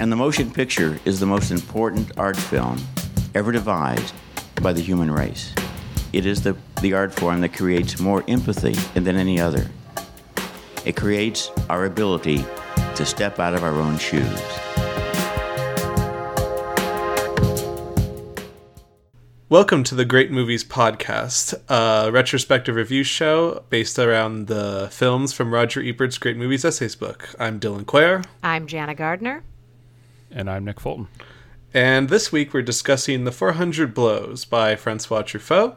And the motion picture is the most important art film ever devised by the human race. It is the, the art form that creates more empathy than any other. It creates our ability to step out of our own shoes. Welcome to the Great Movies Podcast, a retrospective review show based around the films from Roger Ebert's Great Movies Essays book. I'm Dylan Quare. I'm Jana Gardner. And I'm Nick Fulton. And this week we're discussing The 400 Blows by Francois Truffaut.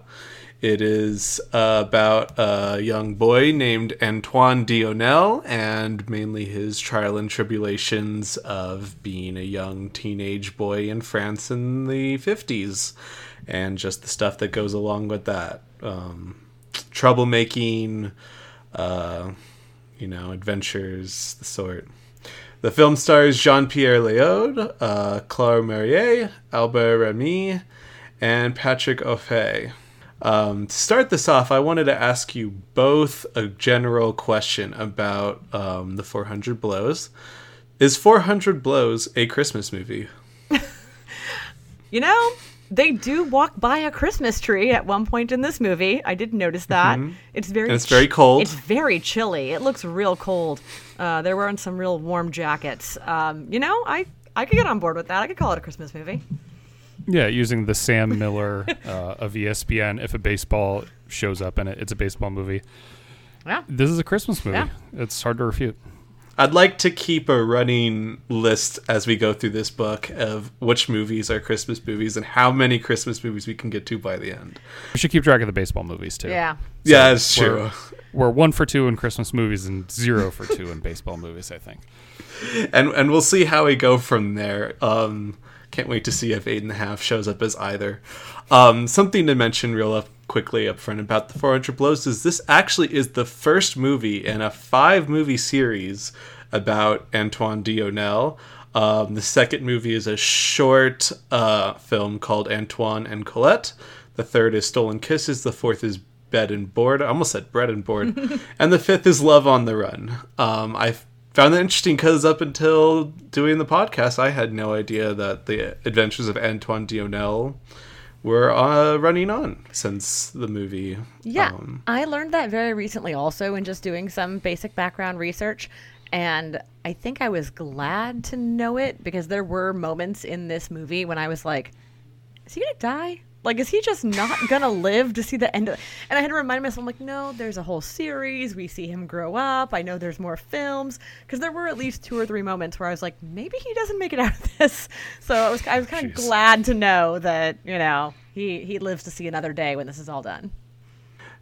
It is uh, about a young boy named Antoine Doinel and mainly his trial and tribulations of being a young teenage boy in France in the 50s and just the stuff that goes along with that. Um, troublemaking, uh, you know, adventures, the sort. The film stars Jean Pierre Léaud, uh, Claire Maurier, Albert Remy, and Patrick Auffay. Um, to start this off, I wanted to ask you both a general question about um, the 400 Blows. Is 400 Blows a Christmas movie? you know, they do walk by a Christmas tree at one point in this movie. I did notice that. Mm-hmm. It's very and it's very cold. It's very chilly. It looks real cold. Uh, they're wearing some real warm jackets. Um, you know, I I could get on board with that. I could call it a Christmas movie. Yeah, using the Sam Miller uh, of ESPN. If a baseball shows up in it, it's a baseball movie. Yeah. This is a Christmas movie. Yeah. It's hard to refute. I'd like to keep a running list as we go through this book of which movies are Christmas movies and how many Christmas movies we can get to by the end. We should keep track of the baseball movies too. Yeah. So yeah, that's true. We're, we're one for two in Christmas movies and zero for two in baseball movies, I think. And and we'll see how we go from there. Um, can't wait to see if eight and a half shows up as either. Um, something to mention real up quickly up front about the 400 Blows is this actually is the first movie in a five movie series about Antoine Doinel. Um, the second movie is a short uh, film called Antoine and Colette. The third is Stolen Kisses. The fourth is Bed and Board. I almost said Bread and Board. and the fifth is Love on the Run. Um, I found that interesting because up until doing the podcast, I had no idea that the Adventures of Antoine Doinel were uh, running on since the movie. Yeah, um, I learned that very recently also in just doing some basic background research. And I think I was glad to know it because there were moments in this movie when I was like, is he going to die? Like, is he just not gonna live to see the end of? And I had to remind myself, I'm like, no, there's a whole series. We see him grow up. I know there's more films because there were at least two or three moments where I was like, maybe he doesn't make it out of this. So I was, I was kind of glad to know that you know he he lives to see another day when this is all done.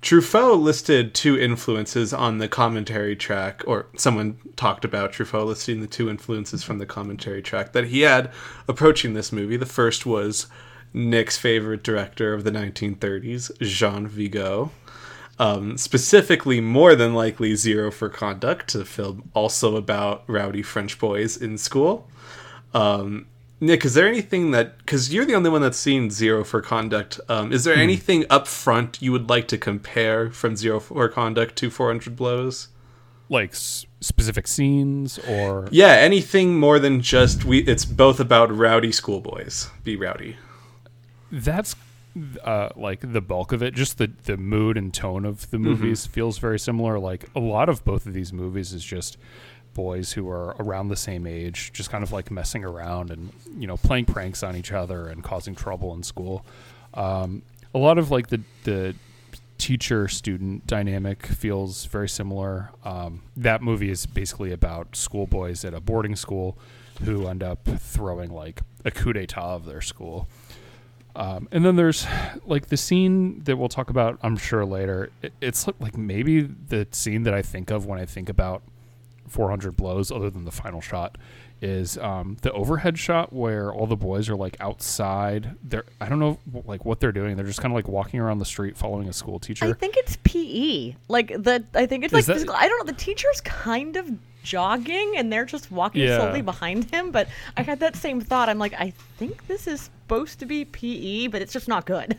Truffaut listed two influences on the commentary track, or someone talked about Truffaut listing the two influences from the commentary track that he had approaching this movie. The first was Nick's favorite director of the 1930s, Jean Vigo. Um, specifically, more than likely, Zero for Conduct, a film also about rowdy French boys in school. Um, Nick, is there anything that because you're the only one that's seen Zero for Conduct? Um, is there hmm. anything up front you would like to compare from Zero for Conduct to 400 Blows? Like s- specific scenes or yeah, anything more than just we. It's both about rowdy schoolboys. Be rowdy that's uh, like the bulk of it. Just the the mood and tone of the mm-hmm. movies mm-hmm. feels very similar. Like a lot of both of these movies is just boys who are around the same age, just kind of like messing around and you know playing pranks on each other and causing trouble in school. Um, a lot of like the the teacher student dynamic feels very similar. Um, that movie is basically about schoolboys at a boarding school who end up throwing like a coup d'état of their school. Um, and then there's like the scene that we'll talk about, I'm sure later. It, it's like maybe the scene that I think of when I think about 400 blows, other than the final shot, is um, the overhead shot where all the boys are like outside. They're I don't know like what they're doing. They're just kind of like walking around the street following a school teacher. I think it's PE. Like the I think it's like that, physical. I don't know. The teacher's kind of jogging and they're just walking yeah. slowly behind him. But I had that same thought. I'm like, I think this is supposed to be PE, but it's just not good.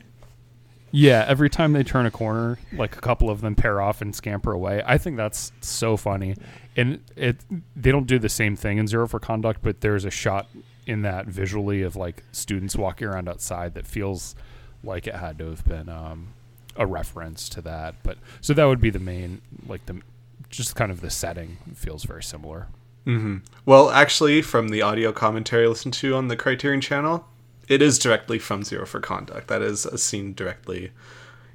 Yeah, every time they turn a corner, like a couple of them pair off and scamper away. I think that's so funny. And it they don't do the same thing in Zero for Conduct, but there's a shot in that visually of like students walking around outside that feels like it had to have been um, a reference to that. But so that would be the main like the just kind of the setting feels very similar. Mm-hmm. Well, actually, from the audio commentary I listened to on the Criterion channel, it is directly from Zero for Conduct. That is a scene directly.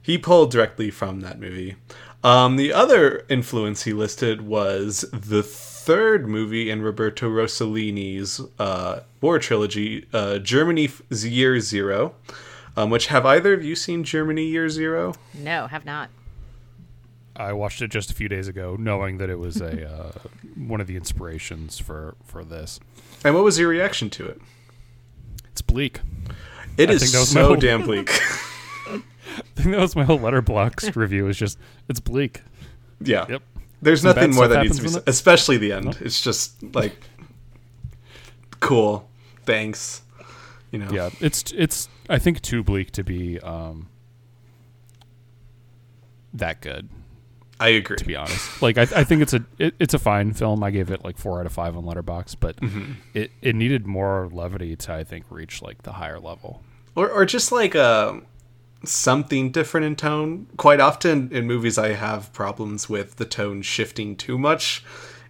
He pulled directly from that movie. Um, the other influence he listed was the third movie in Roberto Rossellini's uh, war trilogy, uh, Germany Year Zero. Um, which have either of you seen Germany Year Zero? No, have not. I watched it just a few days ago, knowing that it was a uh, one of the inspirations for for this. And what was your reaction to it? It's bleak. It I is so whole, damn bleak. I think that was my whole Letterboxd review. Is just it's bleak. Yeah. Yep. There's Some nothing more that needs to be said, especially the end. No? It's just like cool. Thanks. You know. Yeah, it's it's I think too bleak to be um that good. I agree. To be honest, like I, I think it's a it, it's a fine film. I gave it like four out of five on Letterboxd, but mm-hmm. it it needed more levity to I think reach like the higher level, or or just like a uh, something different in tone. Quite often in movies, I have problems with the tone shifting too much,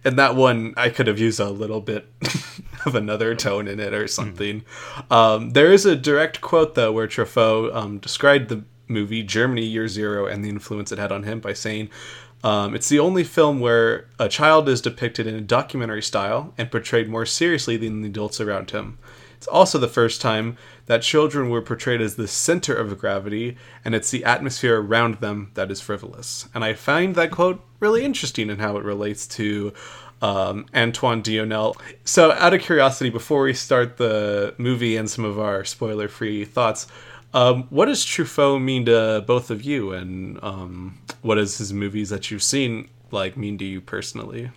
and that one I could have used a little bit of another tone in it or something. Mm. Um, there is a direct quote though where Truffaut um, described the movie Germany Year Zero and the influence it had on him by saying, um, it's the only film where a child is depicted in a documentary style and portrayed more seriously than the adults around him. It's also the first time that children were portrayed as the center of gravity, and it's the atmosphere around them that is frivolous. And I find that quote really interesting in how it relates to um, Antoine Doinel. So, out of curiosity, before we start the movie and some of our spoiler free thoughts, um, what does Truffaut mean to both of you, and um, what does his movies that you've seen like mean to you personally?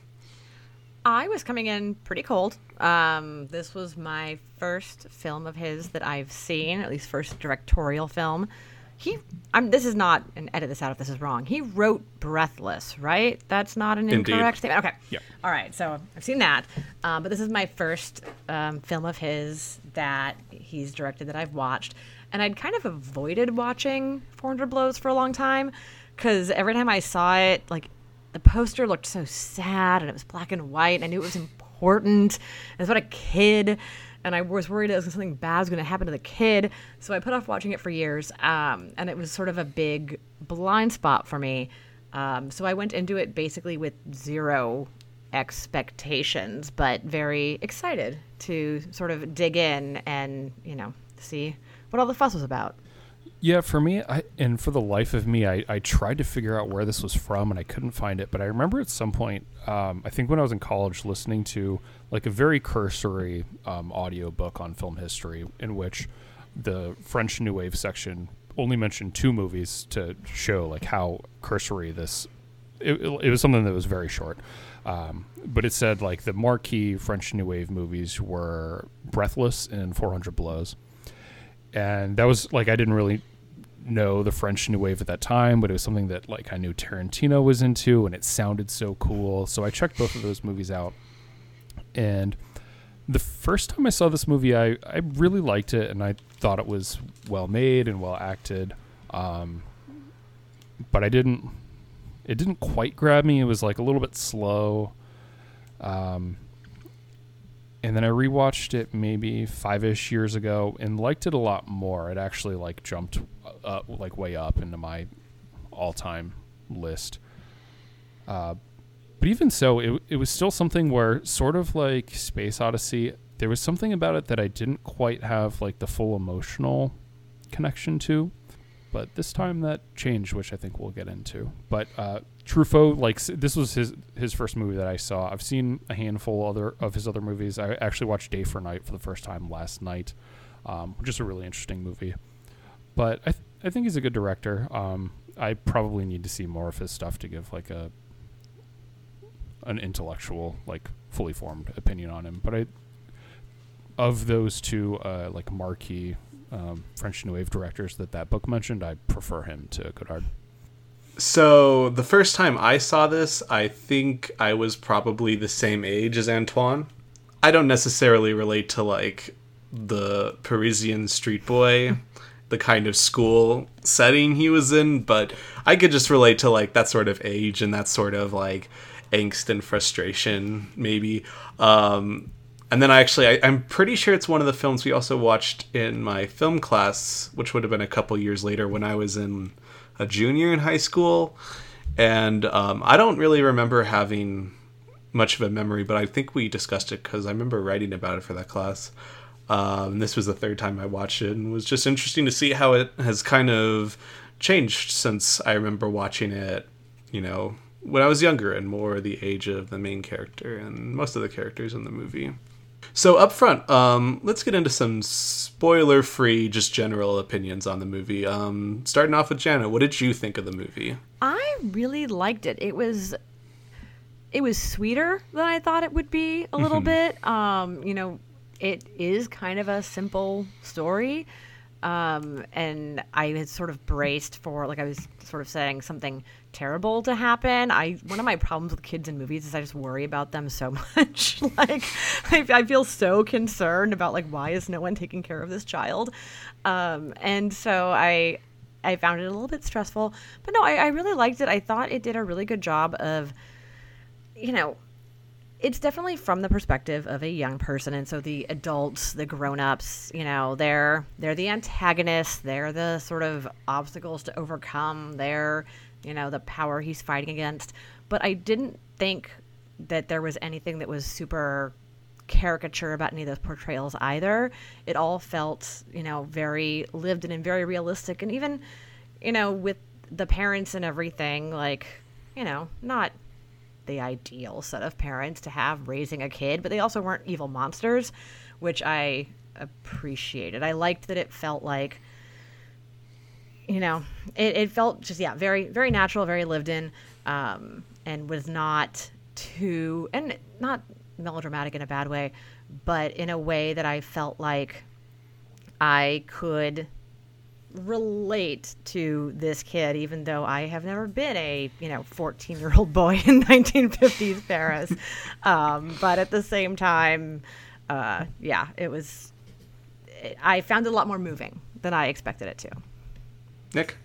I was coming in pretty cold. Um, this was my first film of his that I've seen, at least first directorial film. He, I'm. This is not, and edit this out if this is wrong. He wrote Breathless, right? That's not an Indeed. incorrect statement. Okay. Yeah. All right. So I've seen that, uh, but this is my first um, film of his that he's directed that I've watched and I'd kind of avoided watching 400 Blows for a long time because every time I saw it, like the poster looked so sad and it was black and white. And I knew it was important. And it's about a kid, and I was worried that something bad was going to happen to the kid. So I put off watching it for years, um, and it was sort of a big blind spot for me. Um, so I went into it basically with zero expectations, but very excited to sort of dig in and you know see what all the fuss was about. Yeah, for me, I and for the life of me, I, I tried to figure out where this was from and I couldn't find it. But I remember at some point, um, I think when I was in college, listening to like a very cursory um, audio book on film history, in which the French New Wave section only mentioned two movies to show like how cursory this. It, it was something that was very short, um, but it said like the marquee French New Wave movies were Breathless and 400 Blows and that was like I didn't really know the French New Wave at that time, but it was something that like I knew Tarantino was into, and it sounded so cool. So I checked both of those movies out, and the first time I saw this movie, I I really liked it, and I thought it was well made and well acted. Um, but I didn't. It didn't quite grab me. It was like a little bit slow. Um, and then I rewatched it maybe five ish years ago and liked it a lot more. It actually like jumped uh, like way up into my all time list. Uh, but even so, it it was still something where sort of like Space Odyssey, there was something about it that I didn't quite have like the full emotional connection to. But this time that changed, which I think we'll get into. But uh, Truffaut, like this was his his first movie that I saw. I've seen a handful other of his other movies. I actually watched Day for Night for the first time last night, um, which is a really interesting movie. But I th- I think he's a good director. Um, I probably need to see more of his stuff to give like a an intellectual, like fully formed opinion on him. But I of those two, uh, like marquee um, French New Wave directors that that book mentioned, I prefer him to Godard. So the first time I saw this, I think I was probably the same age as Antoine. I don't necessarily relate to like the Parisian street boy, the kind of school setting he was in, but I could just relate to like that sort of age and that sort of like angst and frustration, maybe. Um, and then I actually, I, I'm pretty sure it's one of the films we also watched in my film class, which would have been a couple years later when I was in a junior in high school. And um, I don't really remember having much of a memory, but I think we discussed it because I remember writing about it for that class. Um, this was the third time I watched it, and it was just interesting to see how it has kind of changed since I remember watching it, you know, when I was younger and more the age of the main character and most of the characters in the movie. So up front, um, let's get into some spoiler-free, just general opinions on the movie. Um, starting off with Jana, what did you think of the movie? I really liked it. It was it was sweeter than I thought it would be a little bit. Um, you know, it is kind of a simple story. Um, and I had sort of braced for, like I was sort of saying, something terrible to happen. I one of my problems with kids in movies is I just worry about them so much. like I, I, feel so concerned about like why is no one taking care of this child, um, and so I I found it a little bit stressful. But no, I, I really liked it. I thought it did a really good job of, you know, it's definitely from the perspective of a young person and so the adults the grown-ups you know they're they're the antagonists they're the sort of obstacles to overcome they're you know the power he's fighting against. But i didn't think that there was anything that was super caricature about any of those portrayals either. It all felt you know very lived in and very realistic. And even you know with the parents and everything like you know not the ideal set of parents to have raising a kid, but they also weren't evil monsters, which I appreciated. I liked that it felt like, you know, it, it felt just, yeah, very, very natural, very lived in, um, and was not too, and not melodramatic in a bad way, but in a way that I felt like I could relate to this kid, even though I have never been a you know 14 year old boy in 1950s Paris. um, but at the same time, uh, yeah, it was. I found it a lot more moving than I expected it to. Nick.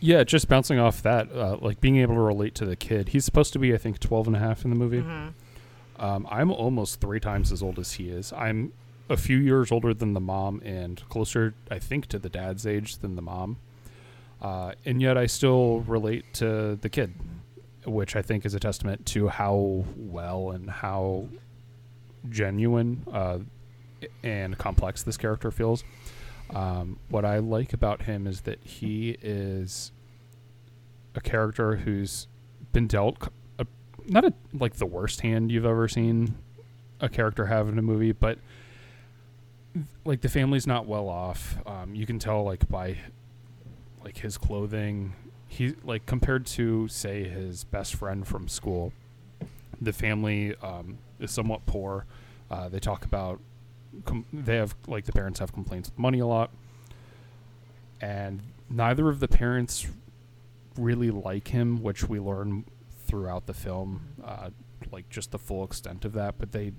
Yeah, just bouncing off that, uh, like being able to relate to the kid. He's supposed to be, I think, 12 and a half in the movie. Mm-hmm. Um, I'm almost three times as old as he is. I'm a few years older than the mom and closer, I think, to the dad's age than the mom. Uh, and yet I still relate to the kid, which I think is a testament to how well and how genuine uh, and complex this character feels. Um, what I like about him is that he is a character who's been dealt a, not a, like the worst hand you've ever seen a character have in a movie, but like the family's not well off. Um, you can tell like by like his clothing. He like compared to say his best friend from school. The family um, is somewhat poor. Uh, they talk about com- they have like the parents have complaints with money a lot, and neither of the parents really like him, which we learn throughout the film, uh, like just the full extent of that. But they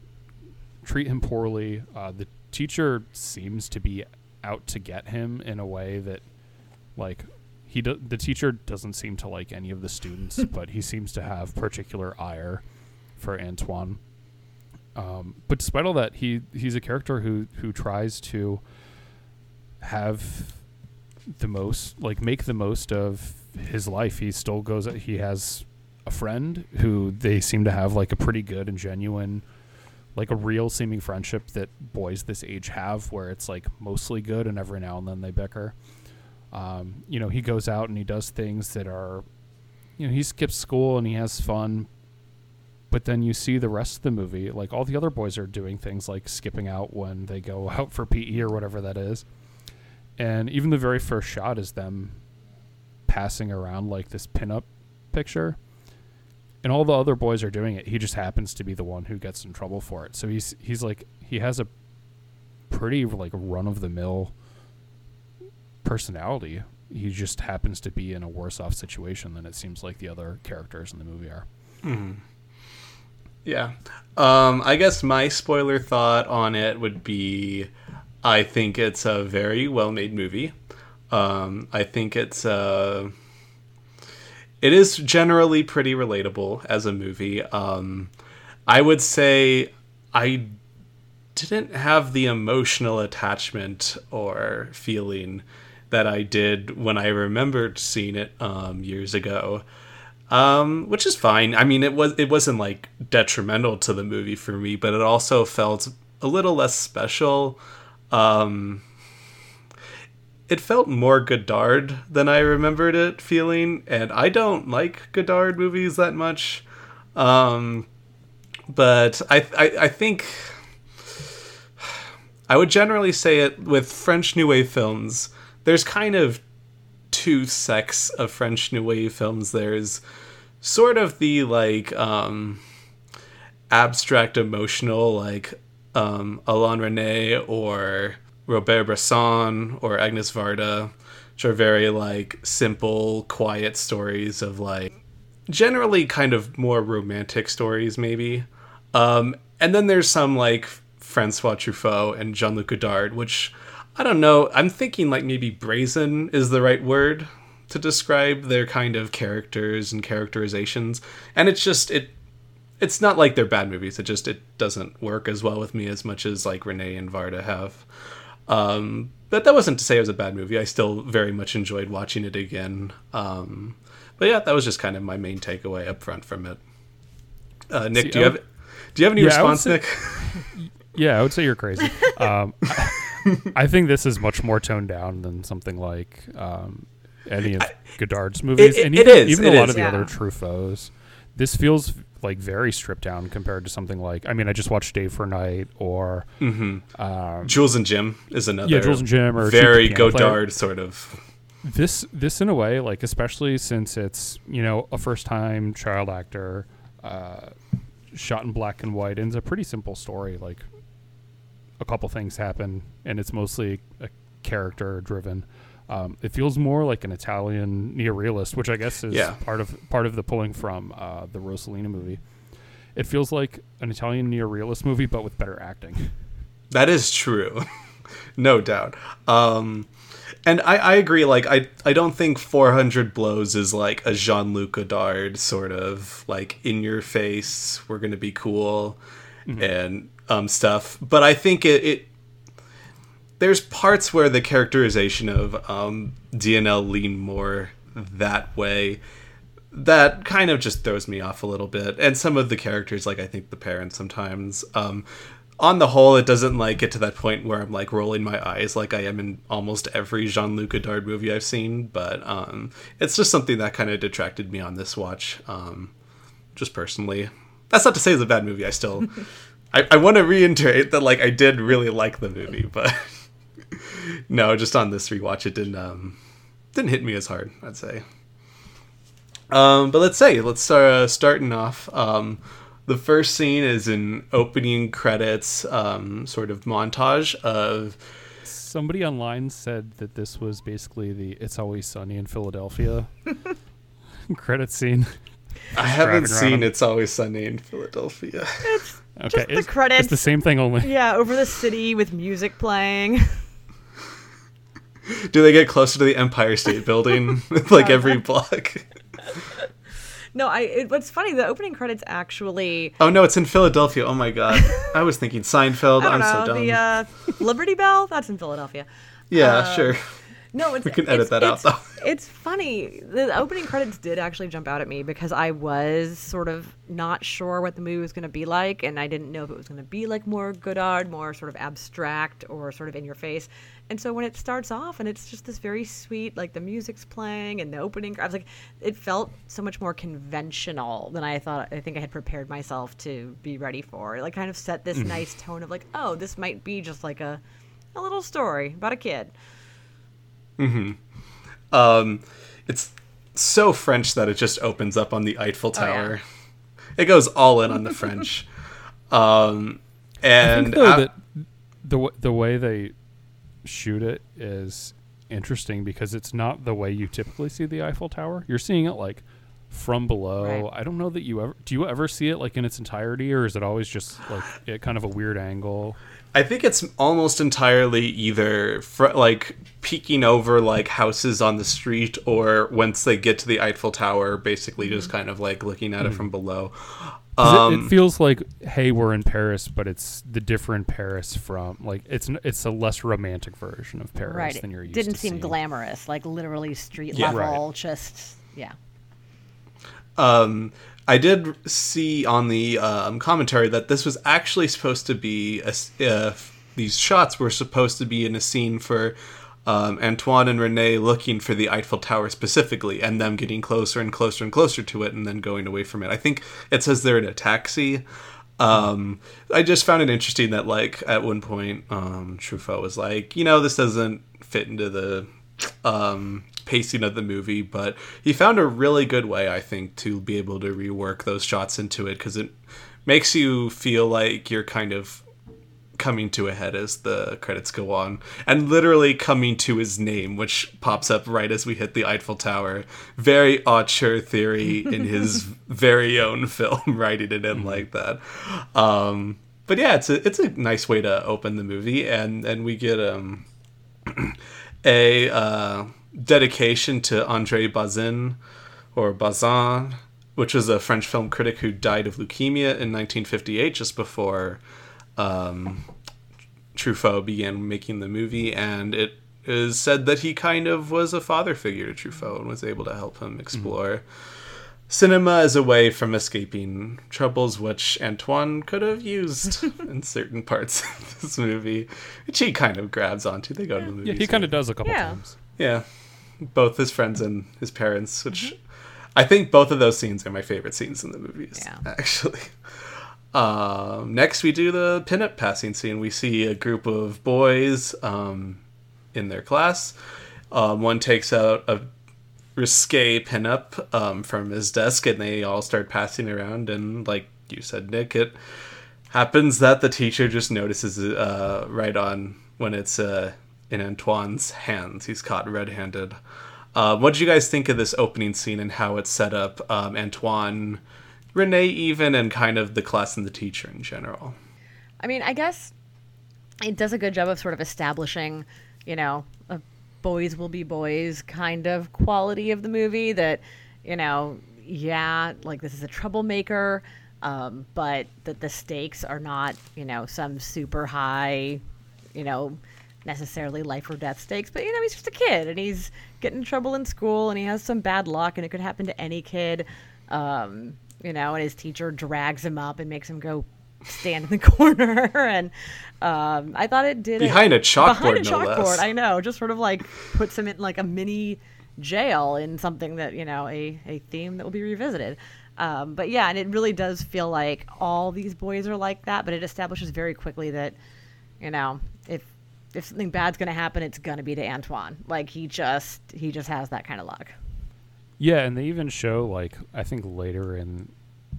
treat him poorly. Uh, the teacher seems to be out to get him in a way that like he do- the teacher doesn't seem to like any of the students but he seems to have particular ire for Antoine um, but despite all that he he's a character who who tries to have the most like make the most of his life he still goes he has a friend who they seem to have like a pretty good and genuine like a real seeming friendship that boys this age have, where it's like mostly good and every now and then they bicker. Um, you know, he goes out and he does things that are, you know, he skips school and he has fun. But then you see the rest of the movie, like all the other boys are doing things like skipping out when they go out for PE or whatever that is. And even the very first shot is them passing around like this pinup picture and all the other boys are doing it. He just happens to be the one who gets in trouble for it. So he's he's like he has a pretty like run of the mill personality. He just happens to be in a worse off situation than it seems like the other characters in the movie are. Mm-hmm. Yeah. Um, I guess my spoiler thought on it would be I think it's a very well made movie. Um, I think it's uh, it is generally pretty relatable as a movie. Um, I would say I didn't have the emotional attachment or feeling that I did when I remembered seeing it um, years ago um, which is fine. I mean, it was it wasn't like detrimental to the movie for me, but it also felt a little less special. Um, it felt more Godard than I remembered it feeling, and I don't like Godard movies that much. Um, but I, I I think I would generally say it with French New Wave films. There's kind of two sects of French New Wave films. There's sort of the like um, abstract emotional, like um, Alain Resnais or Robert Bresson or Agnes Varda, which are very like simple, quiet stories of like generally kind of more romantic stories, maybe. Um, and then there's some like Francois Truffaut and Jean Luc Godard, which I don't know. I'm thinking like maybe brazen is the right word to describe their kind of characters and characterizations. And it's just it it's not like they're bad movies. It just it doesn't work as well with me as much as like Resnais and Varda have. Um, but that wasn't to say it was a bad movie. I still very much enjoyed watching it again. Um, but yeah, that was just kind of my main takeaway up front from it. Uh, Nick, See, do you I have do you have any Yeah, response, say- Nick? Yeah, I would say you're crazy. um, I think this is much more toned down than something like um, any of Godard's movies, it- and even, is, even it a lot is. of the other Yeah. Truffauts. This feels like very stripped down compared to something like I mean, I just watched Day for Night or um, Jules and Jim is another Yeah, Jules and Jim or Shoot very Piano Player. Godard sort of. this this in a way like especially since it's you know a first time child actor uh, shot in black and white and it's a pretty simple story like a couple things happen and it's mostly a character driven um, it feels more like an Italian neorealist, which I guess is Yeah. part of part of the pulling from uh, the Rossellini movie. It feels like an Italian neorealist movie, but with better acting. That is true, no doubt. Um, and I, I agree. Like I, I don't think 400 Blows is like a Jean Luc Godard sort of like in your face. We're gonna be cool and um, stuff. But I think it, it there's parts where the characterization of um, Doinel lean more that way. That kind of just throws me off a little bit, and some of the characters, like I think the parents, sometimes. Um, on the whole, it doesn't like get to that point where I'm like rolling my eyes like I am in almost every Jean Luc Godard movie I've seen. But um, it's just something that kind of detracted me on this watch, um, just personally. That's not to say it's a bad movie. I still, I, I want to reiterate that like I did really like the movie, but no, just on this rewatch, it didn't um, didn't hit me as hard. I'd say. Um, but let's say let's start uh, starting off. Um, the first scene is an opening credits um, sort of montage of Somebody online said that this was basically the "It's Always Sunny in Philadelphia" credit scene. I haven't seen It's Always Sunny in Philadelphia. Okay, Just the it's, credits. It's the same thing only. Yeah, over the city with music playing. Do they get closer to the Empire State Building like every block? No, I. It, what's funny? The opening credits actually. Oh no, it's in Philadelphia. Oh my god, I was thinking Seinfeld. I I'm don't so dumb. the uh, Liberty Bell. That's in Philadelphia. yeah, sure. No, it's, We can edit it's- that out, it's- though. It's funny. The opening credits did actually jump out at me because I was sort of not sure what the movie was going to be like, and I didn't know if it was going to be like more Godard, more sort of abstract, or sort of in your face. And so when it starts off and it's just this very sweet, like the music's playing and the opening, I was like, it felt so much more conventional than I thought. I think I had prepared myself to be ready for. It like kind of set this nice tone of like, oh, this might be just like a, a little story about a kid. Hmm. Um, it's so French that it just opens up on the Eiffel Oh, yeah. Tower. It goes all in on the French. Um, I and think though uh, that the w- the way they shoot it is interesting because it's not the way you typically see the Eiffel Tower. You're seeing it like from below. Right. I don't know that you ever do you ever see it like in its entirety or is it always just like at kind of a weird angle? I think it's almost entirely either fr- like peeking over like houses on the street, or once they get to the Eiffel Tower, basically just mm-hmm. kind of like looking at it hmm. from below. 'Cause it- Um, it, feels like hey, we're in Paris, but it's the different Paris from like it's it's a less romantic version of Paris right. than you're It used didn't to seem seeing. glamorous, like literally street Yeah. level. Right. Just yeah. Um, I did see on the um, commentary that this was actually supposed to be a s uh, these shots were supposed to be in a scene for um, Antoine and Renee looking for the Eiffel Tower specifically, and them getting closer and closer and closer to it, and then going away from it. I think it says they're in a taxi. Um, I just found it interesting that, like, at one point, um, Truffaut was like, you know, this doesn't fit into the um, pacing of the movie, but he found a really good way, I think, to be able to rework those shots into it because it makes you feel like you're kind of coming to a head as the credits go on and literally coming to his name which pops up right as we hit the eiffel tower. Very auteur theory in his very own film writing it in like that. Um but yeah it's a it's a nice way to open the movie and and we get um a uh, dedication to Andre Bazin or Bazin, which was a French film critic who died of leukemia in 1958, just before um, Truffaut began making the movie, and it is said that he kind of was a father figure to Truffaut and was able to help him explore. Cinema as a way from escaping troubles, which Antoine could have used in certain parts of this movie, which he kind of grabs onto. They go to the movie. Yeah, he kind of does a couple Yeah. times. Yeah, both his friends and his parents, which I think both of those scenes are my favorite scenes in the movies. Yeah. Actually. Um, next, we do the pinup passing scene. We see a group of boys um, in their class. Um, one takes out a risque pinup um, from his desk, and they all start passing around. And like you said, Nick, it happens that the teacher just notices it uh, right on when it's uh, in Antoine's hands. He's caught red-handed. Uh, what did you guys think of this opening scene and how it's set up? Um, Antoine, Renee, even, and kind of the class and the teacher in general. I mean, I guess it does a good job of sort of establishing, you know, a boys will be boys kind of quality of the movie that, you know, yeah, like this is a troublemaker, um, but that the stakes are not, you know, some super high, you know, necessarily life or death stakes, but you know, he's just a kid and he's getting in trouble in school and he has some bad luck and it could happen to any kid. Um, you know, and his teacher drags him up and makes him go stand in the corner and um, I thought it did it- Behind a chalkboard, behind a no chalkboard. less. I know, just sort of like puts him in like a mini jail in something that you know a a theme that will be revisited. Um, but yeah, and it really does feel like all these boys are like that. But it establishes very quickly that you know if if something bad's gonna happen, it's gonna be to Antoine. Like he just he just has that kind of luck. Yeah, and they even show like I think later in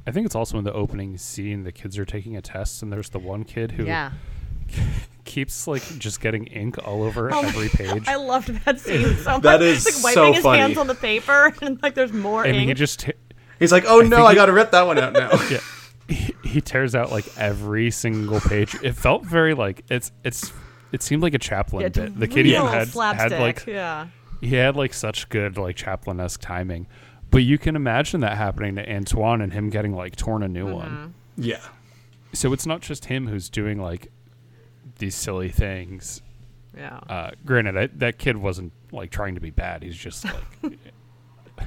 I think it's also in the opening scene the kids are taking a test and there's the one kid who Yeah. keeps like just getting ink all over Oh every page. I loved that scene so much. That is He's, like so wiping his funny. hands on the paper and like there's more and ink. he just t- He's like, "Oh no, I got to rip that one out now." yeah, he, he tears out like every single page. It felt very like it's it's it seemed like a Chaplin Yeah, bit. The kid even had slapstick. had like yeah. He had like such good like Chaplin esque timing. But you can imagine that happening to Antoine and him getting like torn a new Mm-hmm. one. yeah, So it's not just him who's doing like these silly things. Yeah. Uh, granted, I, that kid wasn't like trying to be bad. He's just like I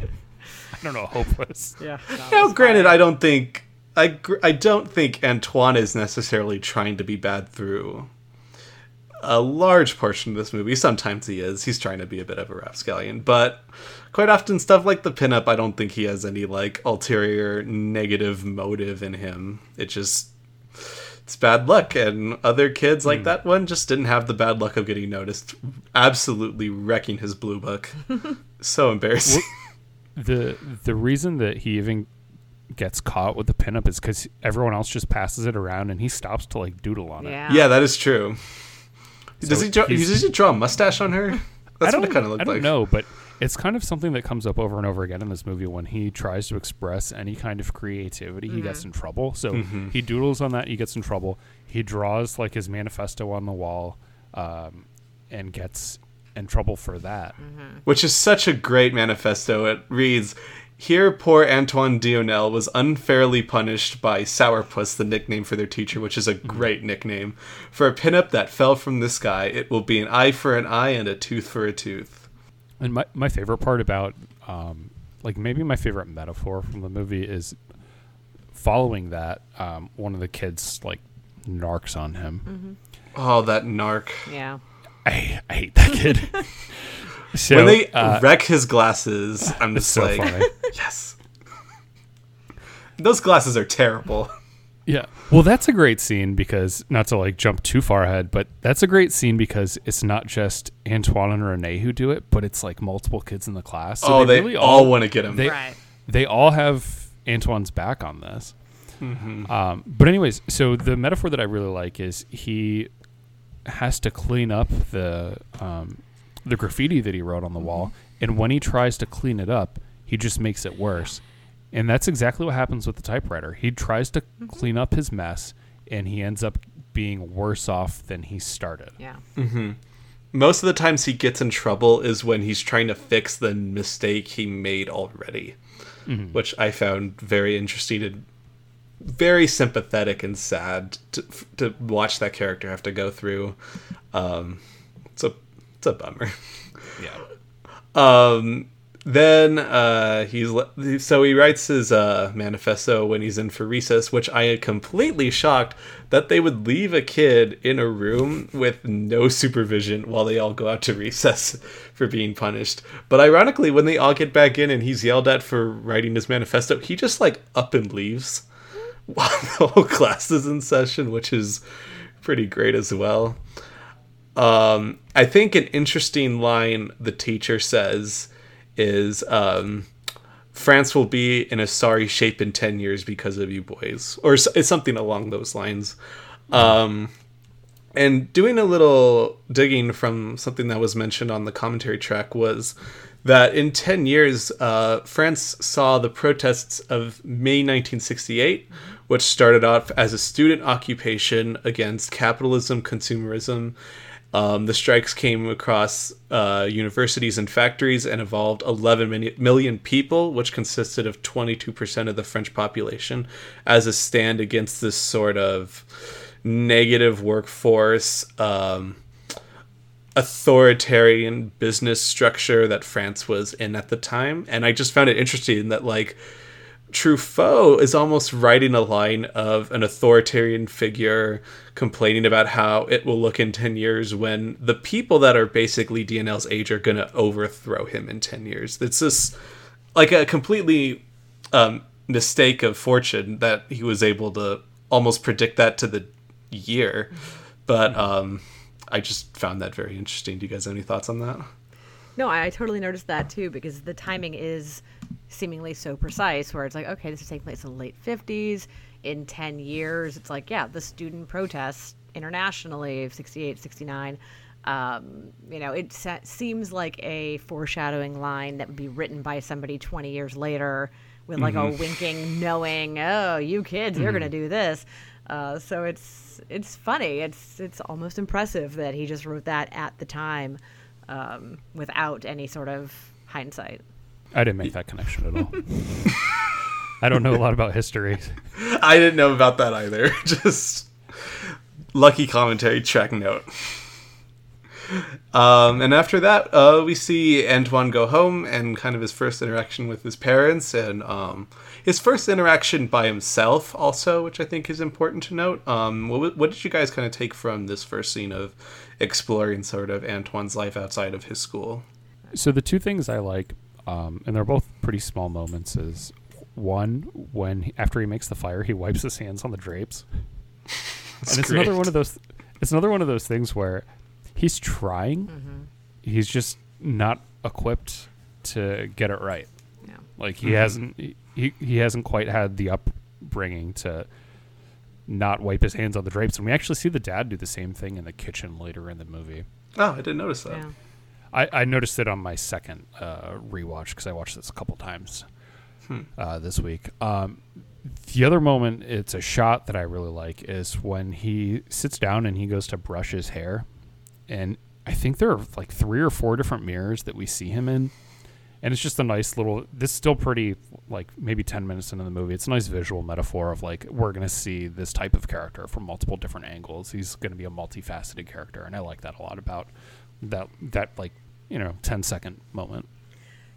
don't know, hopeless. yeah. Now, granted, I don't think I I don't think Antoine is necessarily trying to be bad through a large portion of this movie. Sometimes he is. He's trying to be a bit of a rapscallion, but quite often stuff like the pinup, I don't think he has any like ulterior negative motive in him. It just it's bad luck, and other kids like hmm. that one just didn't have the bad luck of getting noticed, absolutely wrecking his blue book. so embarrassing. the the reason that he even gets caught with the pinup is because everyone else just passes it around and he stops to like doodle on it. Yeah. Yeah, that is true. So Does he draw? he's- Does he draw a mustache on her? That's I what it don't- kind of looked I don't like. know, but it's kind of something that comes up over and over again in this movie when he tries to express any kind of creativity, he gets in trouble. So Mhm. he doodles on that, he gets in trouble. He draws like his manifesto on the wall, um, and gets in trouble for that. Which is such a great manifesto. It reads Here, poor Antoine Doinel was unfairly punished by Sourpuss, the nickname for their teacher, which is a great nickname. For a pinup that fell from the sky, it will be an eye for an eye and a tooth for a tooth. And my, my favorite part about, um, like maybe my favorite metaphor from the movie is following that. Um, one of the kids like narcs on him. Oh, that narc. Yeah. I, I hate that kid. so when they uh, wreck his glasses, I'm just so like, funny. yes. Those glasses are terrible. Yeah. Well, that's a great scene because not to like jump too far ahead, but that's a great scene because it's not just Antoine and Renee who do it, but it's like multiple kids in the class. So oh, they, really all want to get him. they- right. they all have Antoine's back on this. Mm-hmm. Um, but anyways, so the metaphor that I really like is he has to clean up the um, the graffiti that he wrote on the wall, Mm-hmm. and when he tries to clean it up, he just makes it worse. And that's exactly what happens with the typewriter. He tries to Mm-hmm. clean up his mess, and he ends up being worse off than he started. Yeah. Mm-hmm. Most of the times he gets in trouble is when he's trying to fix the mistake he made already, which I found very interesting and very sympathetic and sad to, to watch that character have to go through. Um, it's a it's a bummer. Yeah. Um, then uh, he's so he writes his uh, manifesto when he's in for recess, which I am completely shocked that they would leave a kid in a room with no supervision while they all go out to recess for being punished. But ironically, when they all get back in and he's yelled at for writing his manifesto, he just like up and leaves while the whole class is in session, which is pretty great as well. Um, I think an interesting line the teacher says is um, France will be in a sorry shape in 10 years because of you boys, or it's something along those lines. Um, and doing a little digging from something that was mentioned on the commentary track was that in 10 years, uh, France saw the protests of May 1968, which started off as a student occupation against capitalism, consumerism. Um, the strikes came across uh, universities and factories and involved 11 million people, which consisted of 22% of the French population, as a stand against this sort of negative workforce, um, authoritarian business structure that France was in at the time. And I just found it interesting that, like, Truffaut is almost writing a line of an authoritarian figure complaining about how it will look in 10 years when the people that are basically Doinel's age are going to overthrow him in 10 years. It's just like a completely um, mistake of fortune that he was able to almost predict that to the year. But um, I just found that very interesting. Do you guys have any thoughts on that? No, I, I totally noticed that too because the timing is seemingly so precise where it's like, okay, this is taking place in the late 50s. In 10 years, it's like, yeah, the student protests internationally of 68, 69. Um, you know, it se- seems like a foreshadowing line that would be written by somebody 20 years later with like a winking, knowing, oh, you kids, you're going to do this. Uh, so it's it's funny. It's it's almost impressive that he just wrote that at the time um, without any sort of hindsight. I didn't make that connection at all. I don't know a lot about history. I didn't know about that either. Just lucky commentary track note. Um, and after that, uh, we see Antoine go home and kind of his first interaction with his parents and um, his first interaction by himself, also, which I think is important to note. Um, what, what did you guys kind of take from this first scene of exploring sort of Antoine's life outside of his school? So the two things I like, um, and they're both pretty small moments, is one when he, after he makes the fire, he wipes his hands on the drapes, and it's another one of those. It's another one of those things where he's trying, he's just not equipped to get it right. Yeah. Like he hasn't he he hasn't quite had the upbringing to not wipe his hands on the drapes, and we actually see the dad do the same thing in the kitchen later in the movie. Oh, I didn't notice that. Yeah. I, I noticed it on my second uh, rewatch because I watched this a couple times uh, this week. Um, the other moment, it's a shot that I really like, is when he sits down and he goes to brush his hair, and I think there are like three or four different mirrors that we see him in, and it's just a nice little. This is still pretty like maybe ten minutes into the movie. It's a nice visual metaphor of like we're gonna see this type of character from multiple different angles. He's gonna be a multifaceted character, and I like that a lot about that that like you know 10 second moment.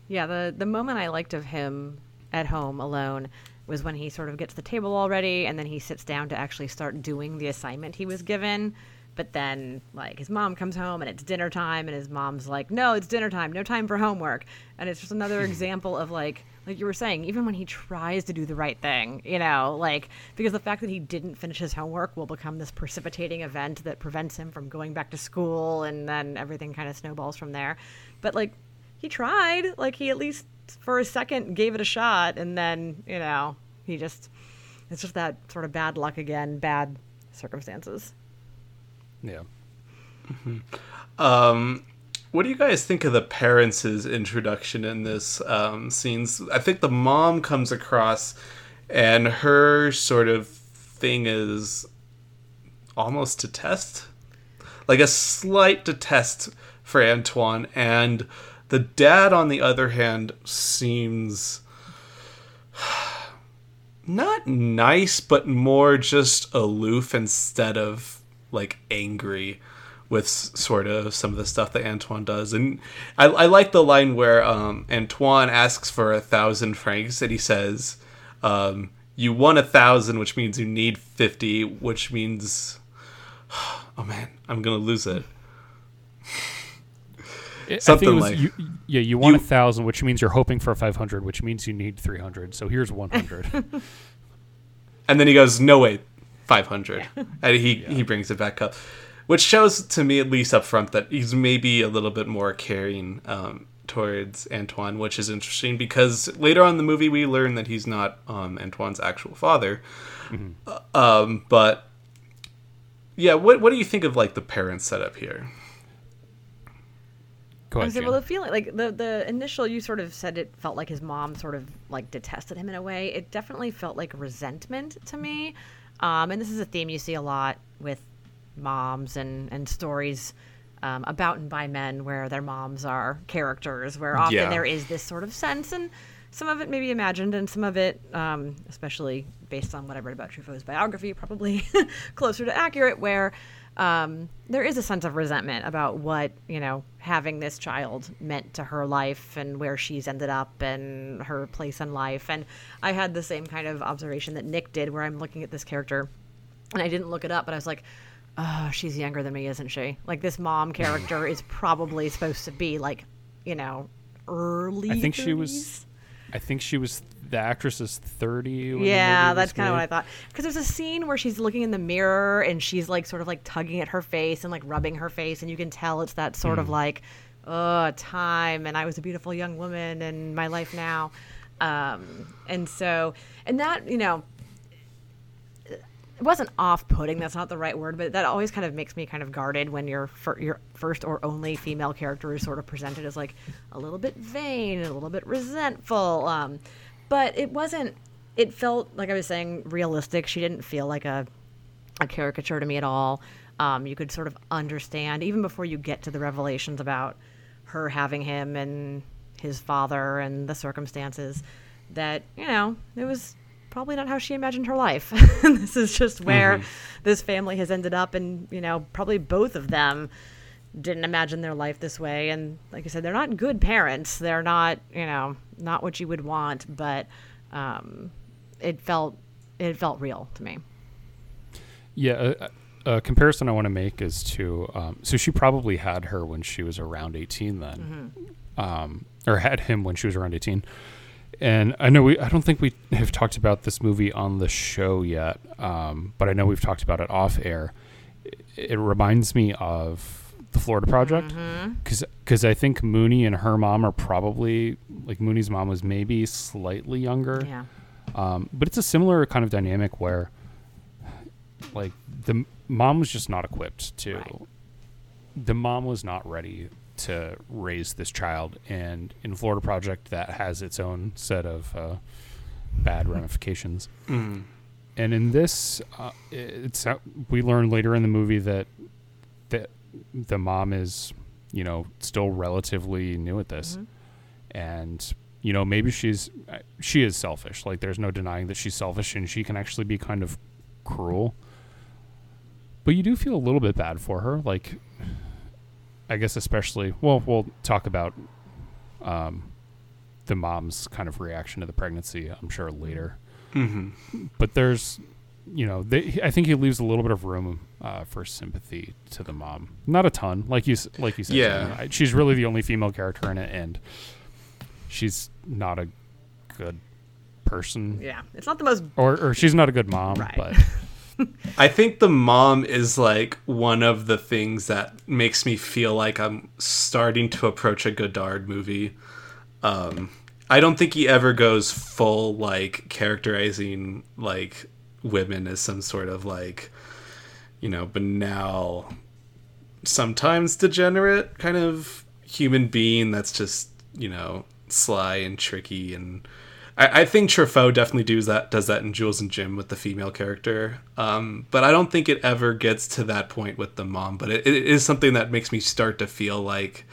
Yeah, the the moment I liked of him at home alone was when he sort of gets the table all ready and then he sits down to actually start doing the assignment he was given. But then, like, his mom comes home and it's dinner time, and his mom's like, "No, it's dinner time. No time for homework." And it's just another example of like, like you were saying, even when he tries to do the right thing, you know, like because the fact that he didn't finish his homework will become this precipitating event that prevents him from going back to school, and then everything kind of snowballs from there. But like, he tried. Like he at least for a second gave it a shot, and then you know he just it's just that sort of bad luck again, bad circumstances. Yeah. Um, what do you guys think of the parents' introduction in this um, scenes? I think the mom comes across, and her sort of thing is almost to test, like a slight to test for Antoine, and the dad, on the other hand, seems not nice, but more just aloof instead of like angry with sort of some of the stuff that Antoine does. And I, I like the line where um, Antoine asks for a thousand francs and he says, um, You won a thousand, which means you need 50, which means. Oh man, I'm going to lose it. It- Something I think it was, like- you, yeah, you want a thousand, which means you're hoping for five hundred, which means you need three hundred. So here's one hundred. And then he goes, "No wait, 500." and he he brings it back up, which shows to me at least up front that he's maybe a little bit more caring um, towards Antoine, which is interesting because later on in the movie we learn that he's not um, Antoine's actual father. Uh, Um, but yeah, what what do you think of like the parent setup here? Go I ahead, said, Jen. well, the feeling, like the the initial, you sort of said it felt like his mom sort of like detested him in a way. It definitely felt like resentment to me, um, and this is a theme you see a lot with moms and and stories um, about and by men where their moms are characters, where often Yeah. there is this sort of sense, and some of it may be imagined, and some of it, um, especially based on what I read about Truffaut's biography, probably closer to accurate, where um, there is a sense of resentment about what you know having this child meant to her life and where she's ended up and her place in life. And I had the same kind of observation that Nick did, where I'm looking at this character, and I didn't look it up, but I was like. Oh, she's younger than me, isn't she? Like this mom character is probably supposed to be like, you know, early. I think she was. I think she was. The actress is thirty. Yeah, that's kind of what I thought. Because there's a scene where she's looking in the mirror and she's like sort of like tugging at her face and like rubbing her face, and you can tell it's that sort Hmm. of like, oh, time, and I was a beautiful young woman and my life now. Um, and so, and that, you know, it wasn't off-putting. That's not the right word, but that always kind of makes me kind of guarded when your fir- your first or only female character is sort of presented as like a little bit vain a little bit resentful. Um, but it wasn't. It felt like I was saying realistic. She didn't feel like a a caricature to me at all. Um, you could sort of understand even before you get to the revelations about her having him and his father and the circumstances that you know it was probably not how she imagined her life. this is just where this family has ended up, and you know probably both of them didn't imagine their life this way. And like I said, they're not good parents. They're not you know not what you would want, but um, it felt it felt real to me. Yeah, a, a comparison I want to make is to um, so she probably had her when she was around eighteen then, um, or had him when she was around eighteen. And I know we I don't think we have talked about this movie on the show yet, um, but I know we've talked about it off air. It, it reminds me of the Florida Project because because I think Moonee and her mom are probably like Moonee's mom was maybe slightly younger. Yeah. Um, but it's a similar kind of dynamic where, like, the mom was just not equipped to. Right. The mom was not ready to raise this child, and in Florida Project, that has its own set of uh, bad ramifications. Mm. And in this, uh, it's uh, we learn later in the movie that that the mom is, you know, still relatively new at this, and you know maybe she's uh, she is selfish. Like there's no denying that she's selfish, and she can actually be kind of cruel. But you do feel a little bit bad for her, like I guess especially. Well, we'll talk about um, the mom's kind of reaction to the pregnancy. I'm sure later hmm but there's you know they, i think he leaves a little bit of room uh, for sympathy to the mom not a ton like you like you said Yeah. I- she's really the only female character in it and she's not a good person Yeah, it's not the most or, or she's not a good mom Right. but I think the mom is like one of the things that makes me feel like I'm starting to approach a Godard movie. Um, I don't think he ever goes full like characterizing like women as some sort of like you know banal, sometimes degenerate kind of human being that's just you know sly and tricky and I, I think Truffaut definitely does that does that in Jules and Jim with the female character. Um, but I don't think it ever gets to that point with the mom. But it, it is something that makes me start to feel like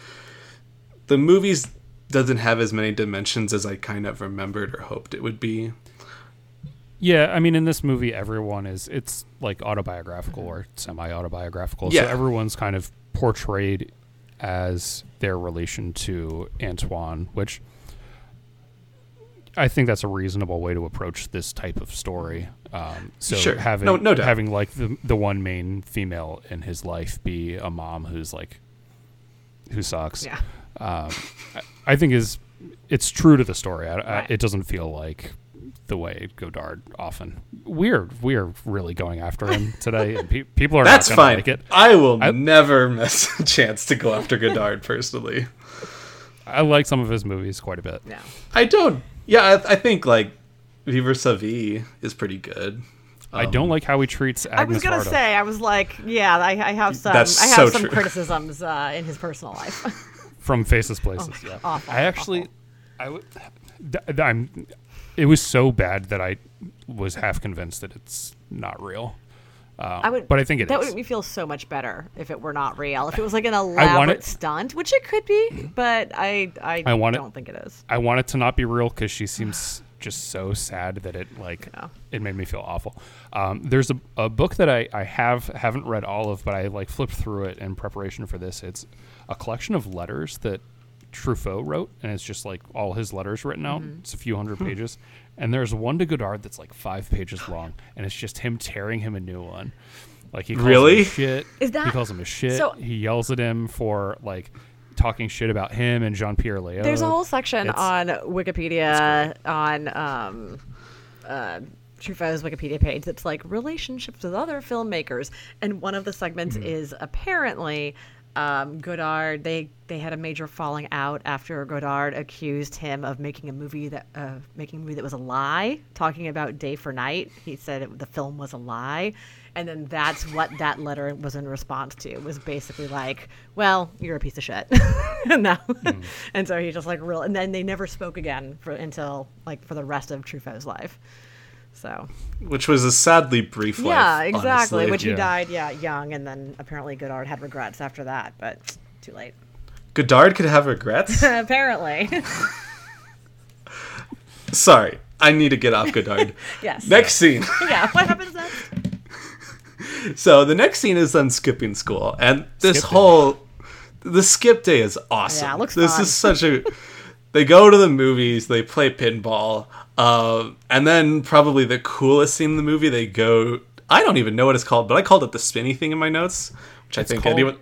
the movies doesn't have as many dimensions as I kind of remembered or hoped it would be. yeah i mean in this movie everyone is it's like autobiographical or semi-autobiographical Yeah. so everyone's kind of portrayed as their relation to antoine which I think that's a reasonable way to approach this type of story. Um, so Sure. having No- no doubt. having like the the one main female in his life be a mom who's like who sucks. yeah. Um, I, I think is it's true to the story. I, I, it doesn't feel like the way Godard often. We're we're really going after him today, and pe- people are That's fine. like it. I will never miss a chance to go after Godard personally. I like some of his movies quite a bit. Yeah. I don't. Yeah, I, I think like Vivre sa vie is pretty good. I don't like how he treats Agnes I was gonna Varda. say, I was like, yeah, I, I have some, That's I have so some true. criticisms uh, in his personal life. from Faces Places. yeah, Oh, awful, I actually, I would, th- th- I'm. It was so bad that I was half convinced that it's not real. Um, I would, but I think it that is. would make me feel so much better if it were not real. If it was like an elaborate it- stunt, which it could be, but I, I, I want it- don't think it is. I want it to not be real because she seems just so sad that it like Yeah. it made me feel awful. Um, there's a, a book that I, I have haven't read all of, but I like flipped through it in preparation for this. It's a collection of letters that Truffaut wrote, and it's just like all his letters written out. Mm-hmm. It's a few hundred pages, and there's one to Godard that's like five pages long, and it's just him tearing him a new one. Like he calls Really? him shit. Is he calls him a shit? so- he yells at him for like talking shit about him and Jean Pierre Léaud. There's a whole section it's- on Wikipedia on um, uh, Truffaut's Wikipedia page that's like relationships with other filmmakers, and one of the segments Mm-hmm. is apparently um, Godard. They they had a major falling out after Godard accused him of making a movie that uh, making a movie that was a lie, talking about Day for Night. He said it, the film was a lie. And then that's what that letter was in response to. Was basically like, "Well, you're a piece of shit." no, and so he just like real. And then they never spoke again for until like for the rest of Truffaut's life. So which was a sadly brief life. yeah, exactly. honestly. Which he died, yeah, young, and then apparently Godard had regrets after that, but too late. Godard could have regrets. apparently, Sorry, I need to get off Godard. yes. Next scene. yeah. What happens next? So the next scene is them skipping school, and this Skip day. whole the skip day is awesome. Yeah, it looks this fun. is such a. They go to the movies, they play pinball, um, and then probably the coolest scene in the movie, they go. I don't even know what it's called, but I called it the spinny thing in my notes, which I think called- anyone.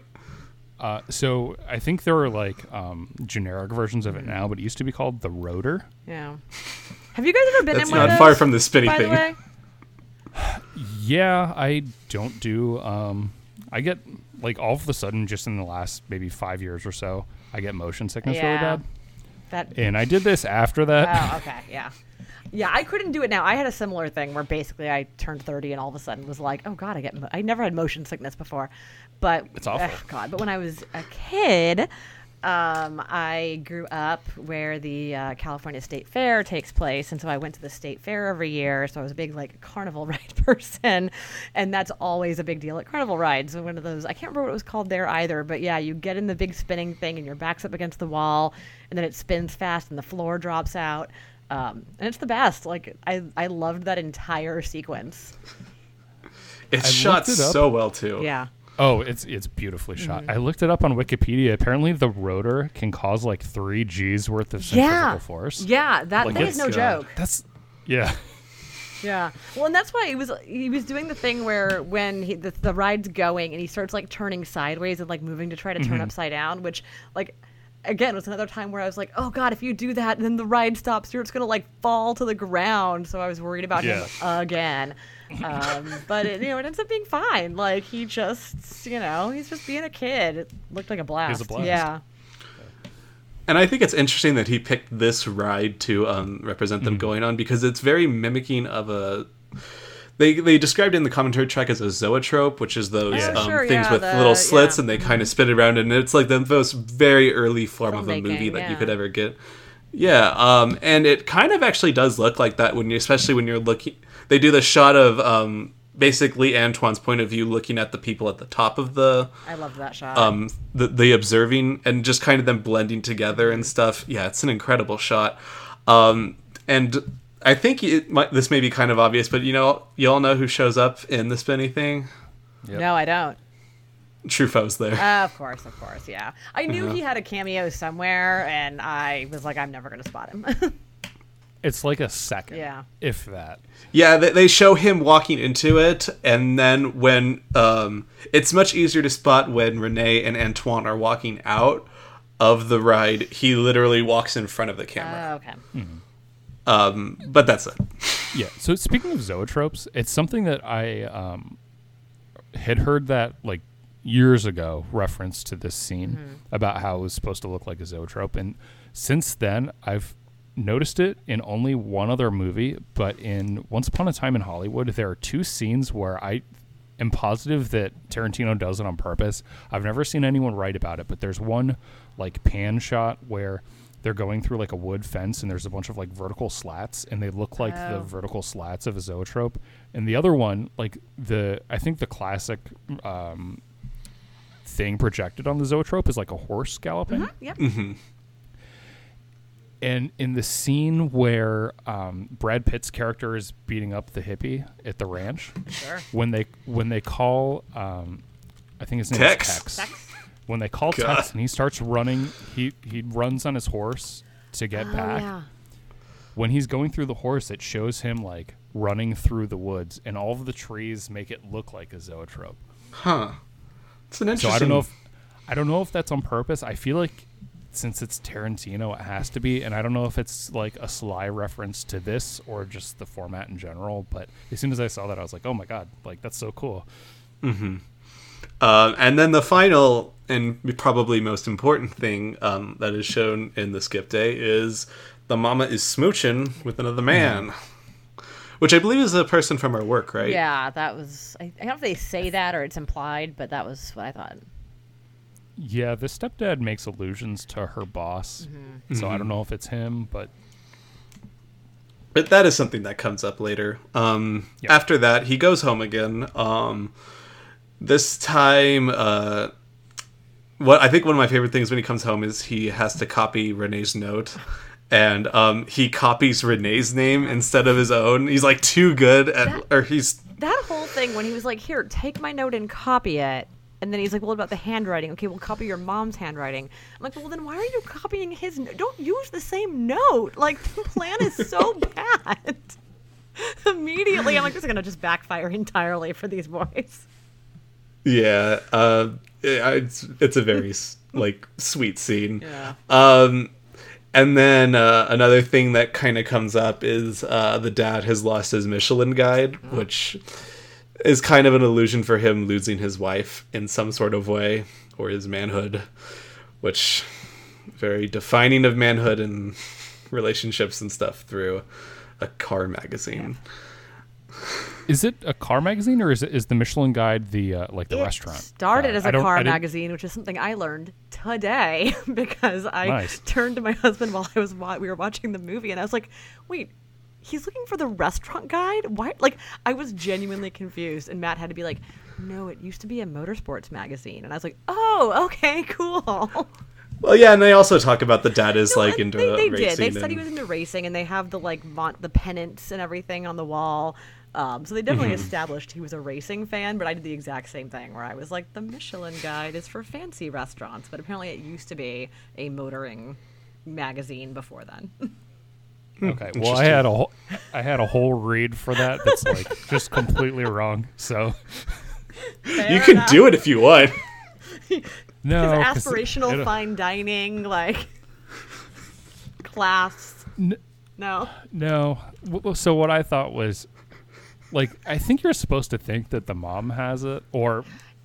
Uh, so I think there are like um, generic versions of it now, but it used to be called the rotor. Yeah. Have you guys ever been That's in one not of far from the spinny by thing. the way? Yeah, I don't do. Um, I get like all of a sudden, just in the last maybe five years or so, I get motion sickness really bad. That And I did this after that. Oh, okay, yeah. Yeah, I couldn't do it now. I had a similar thing where basically I turned 30 and all of a sudden was like, oh God, I get, mo- I never had motion sickness before. But, It's awful. ugh, God, but when I was a kid, Um, I grew up where the uh, California State Fair takes place, and so I went to the State Fair every year. So I was a big like carnival ride person, and that's always a big deal at carnival rides. One of those I can't remember what it was called there either, but yeah, you get in the big spinning thing, and your back's up against the wall, and then it spins fast, and the floor drops out, um, and it's the best. Like I I loved that entire sequence. It's I shot it so well too. Yeah. Oh, it's it's beautifully shot. Mm-hmm. I looked it up on Wikipedia. Apparently, the rotor can cause like three G's worth of Yeah. centrifugal force. Yeah, that Like thing is no uh, joke. That's yeah. Yeah. Well, and that's why he was he was doing the thing where when he, the, the ride's going and he starts like turning sideways and like moving to try to turn Mm-hmm. upside down, which like again was another time where I was like, oh god, if you do that, then the ride stops. You're just gonna like fall to the ground. So I was worried about him again. Um, but it, you know, it ends up being fine. Like he just, you know, he's just being a kid. It looked like a blast. blast. Yeah. And I think it's interesting that he picked this ride to um, represent Mm-hmm. them going on because it's very mimicking of a. They, they described it in the commentary track as a zoetrope, which is those Yeah. um, Sure, things yeah, with the- little slits yeah. and they kind of spin it around, and it's like the most very early form of a movie that you could ever get. Yeah, um, and it kind of actually does look like that when you, especially when you're looking. They do the shot of um, basically Antoine's point of view, looking at the people at the top of the I love that shot. um the, the observing and just kind of them blending together and stuff yeah it's an incredible shot um and i think it might, this may be kind of obvious but you know you all know who shows up in the spinny thing No, I don't. truffaut's there Uh, of course, of course, yeah. I knew Uh-huh. he had a cameo somewhere, and I was like, I'm never gonna spot him. It's like a second. Yeah. If that. yeah they, they show him walking into it and then when um it's much easier to spot when renee and antoine are walking out of the ride he literally walks in front of the camera Oh, okay. um but that's it Yeah. So speaking of zoetropes, it's something that I um, had heard that like years ago reference to this scene about how it was supposed to look like a zoetrope, and since then I've noticed it in only one other movie, but in Once Upon a Time in Hollywood, there are two scenes where I am positive that Tarantino does it on purpose. I've never seen anyone write about it, but there's one like pan shot where they're going through like a wood fence and there's a bunch of like vertical slats and they look like the Oh. vertical slats of a zoetrope. And the other one, like the I think the classic um, thing projected on the zoetrope is like a horse galloping. Yep. And in the scene where um, Brad Pitt's character is beating up the hippie at the ranch, Sure. when they when they call, um, I think his name Tex. is Tex. Tex? When they call God. Tex and he starts running, he he runs on his horse to get Oh, back. yeah. When he's going through the horse, it shows him like running through the woods, and all of the trees make it look like a zoetrope. huh it's an interesting. So interesting I don't know if I don't know if that's on purpose. I feel like since it's Tarantino, it has to be, and I don't know if it's like a sly reference to this or just the format in general. But as soon as I saw that, I was like, "Oh my god! Like that's so cool." Um, and then the final and probably most important thing um, that is shown in the skip day is the mama is smooching with another man, which I believe is a person from her work, right? Yeah, that was. I, I don't know if they say that or it's implied, but that was what I thought. Yeah, the stepdad makes allusions to her boss, so I don't know if it's him, but But that is something that comes up later. Um, Yeah. After that, he goes home again. Um, this time, uh, what I think one of my favorite things when he comes home is he has to copy René's note. And um, he copies René's name instead of his own. He's like too good at, That- or he's That whole thing when he was like, "Here, take my note and copy it," and then he's like, "Well, what about the handwriting? Okay, we'll copy your mom's handwriting." I'm like, "Well, then why are you copying his? No- Don't use the same note. Like the plan is so bad." Immediately, I'm like, "This is gonna just backfire entirely for these boys." Yeah, uh, it's it's a very like sweet scene. Yeah. Um, and then uh, another thing that kind of comes up is uh, the dad has lost his Michelin guide, which is kind of an illusion for him losing his wife in some sort of way or his manhood, which very defining of manhood and relationships and stuff through a car magazine. Is it a car magazine or is it is the Michelin Guide the uh, like the it restaurant? started guide? as a car magazine, which is something I learned today because I Nice. turned to my husband while I was wa- we were watching the movie, and I was like, "Wait, he's looking for the restaurant guide? Why?" Like, I was genuinely confused, and Matt had to be like, "No, it used to be a motorsports magazine," and I was like, "Oh, okay, cool." Well, yeah, and they also talk about the dad is No, like and into they, they racing. did. They said he was into racing, and they have the like vaunt, the pennants and everything on the wall. Um, so they definitely Mm-hmm. established he was a racing fan. But I did the exact same thing, where I was like, the Michelin Guide is for fancy restaurants, but apparently it used to be a motoring magazine before then. Hmm, okay. Well, I had a whole, I had a whole read for that that's like just completely wrong. So you can do it if you want. no, aspirational it- fine dining, like class. N- No. No. So what I thought was, like, I think you're supposed to think that the mom has it, or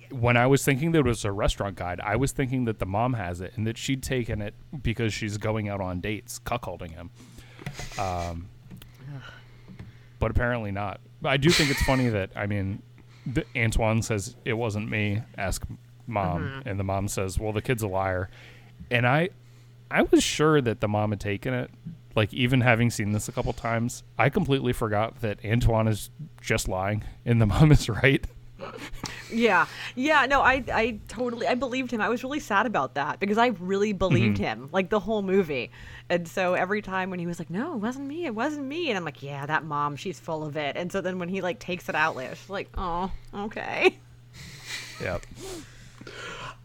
when I was thinking that it was a restaurant guide, I was thinking that the mom has it and that she'd taken it because she's going out on dates, cuckolding him. Um, but apparently not. But I do think it's funny that I mean, the, Antoine says it wasn't me. Ask mom, and the mom says, "Well, the kid's a liar," and I, I was sure that the mom had taken it. Like even having seen this a couple times, I completely forgot that Antoine is just lying and the mom is right. Yeah, yeah, no, I, I totally, I believed him. I was really sad about that because I really believed him, like the whole movie. And so every time when he was like, "No, it wasn't me, it wasn't me," and I'm like, "Yeah, that mom, she's full of it." And so then when he like takes it out later, she's like, "Oh, okay." Yep.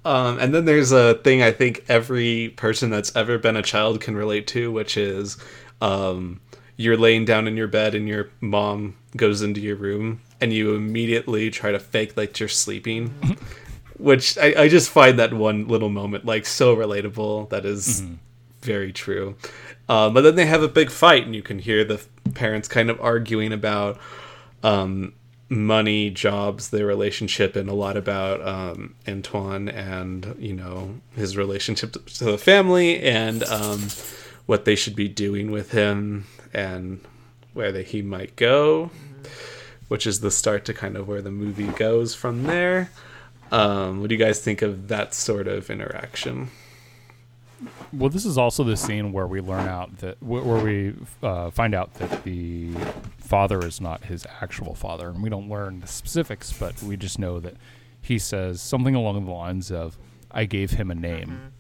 Um, and then there's a thing I think every person that's ever been a child can relate to, which is um, you're laying down in your bed and your mom goes into your room and you immediately try to fake like you're sleeping. which I, I just find that one little moment like so relatable. That is very true. Um, but then they have a big fight, and you can hear the parents kind of arguing about um, money, jobs, their relationship, and a lot about um, Antoine and you know his relationship to the family and um, what they should be doing with him and where he might go, which is the start to kind of where the movie goes from there. Um, what do you guys think of that sort of interaction? Well, this is also the scene where we learn out that where we uh, find out that the father is not his actual father, and we don't learn the specifics, but we just know that he says something along the lines of, "I gave him a name."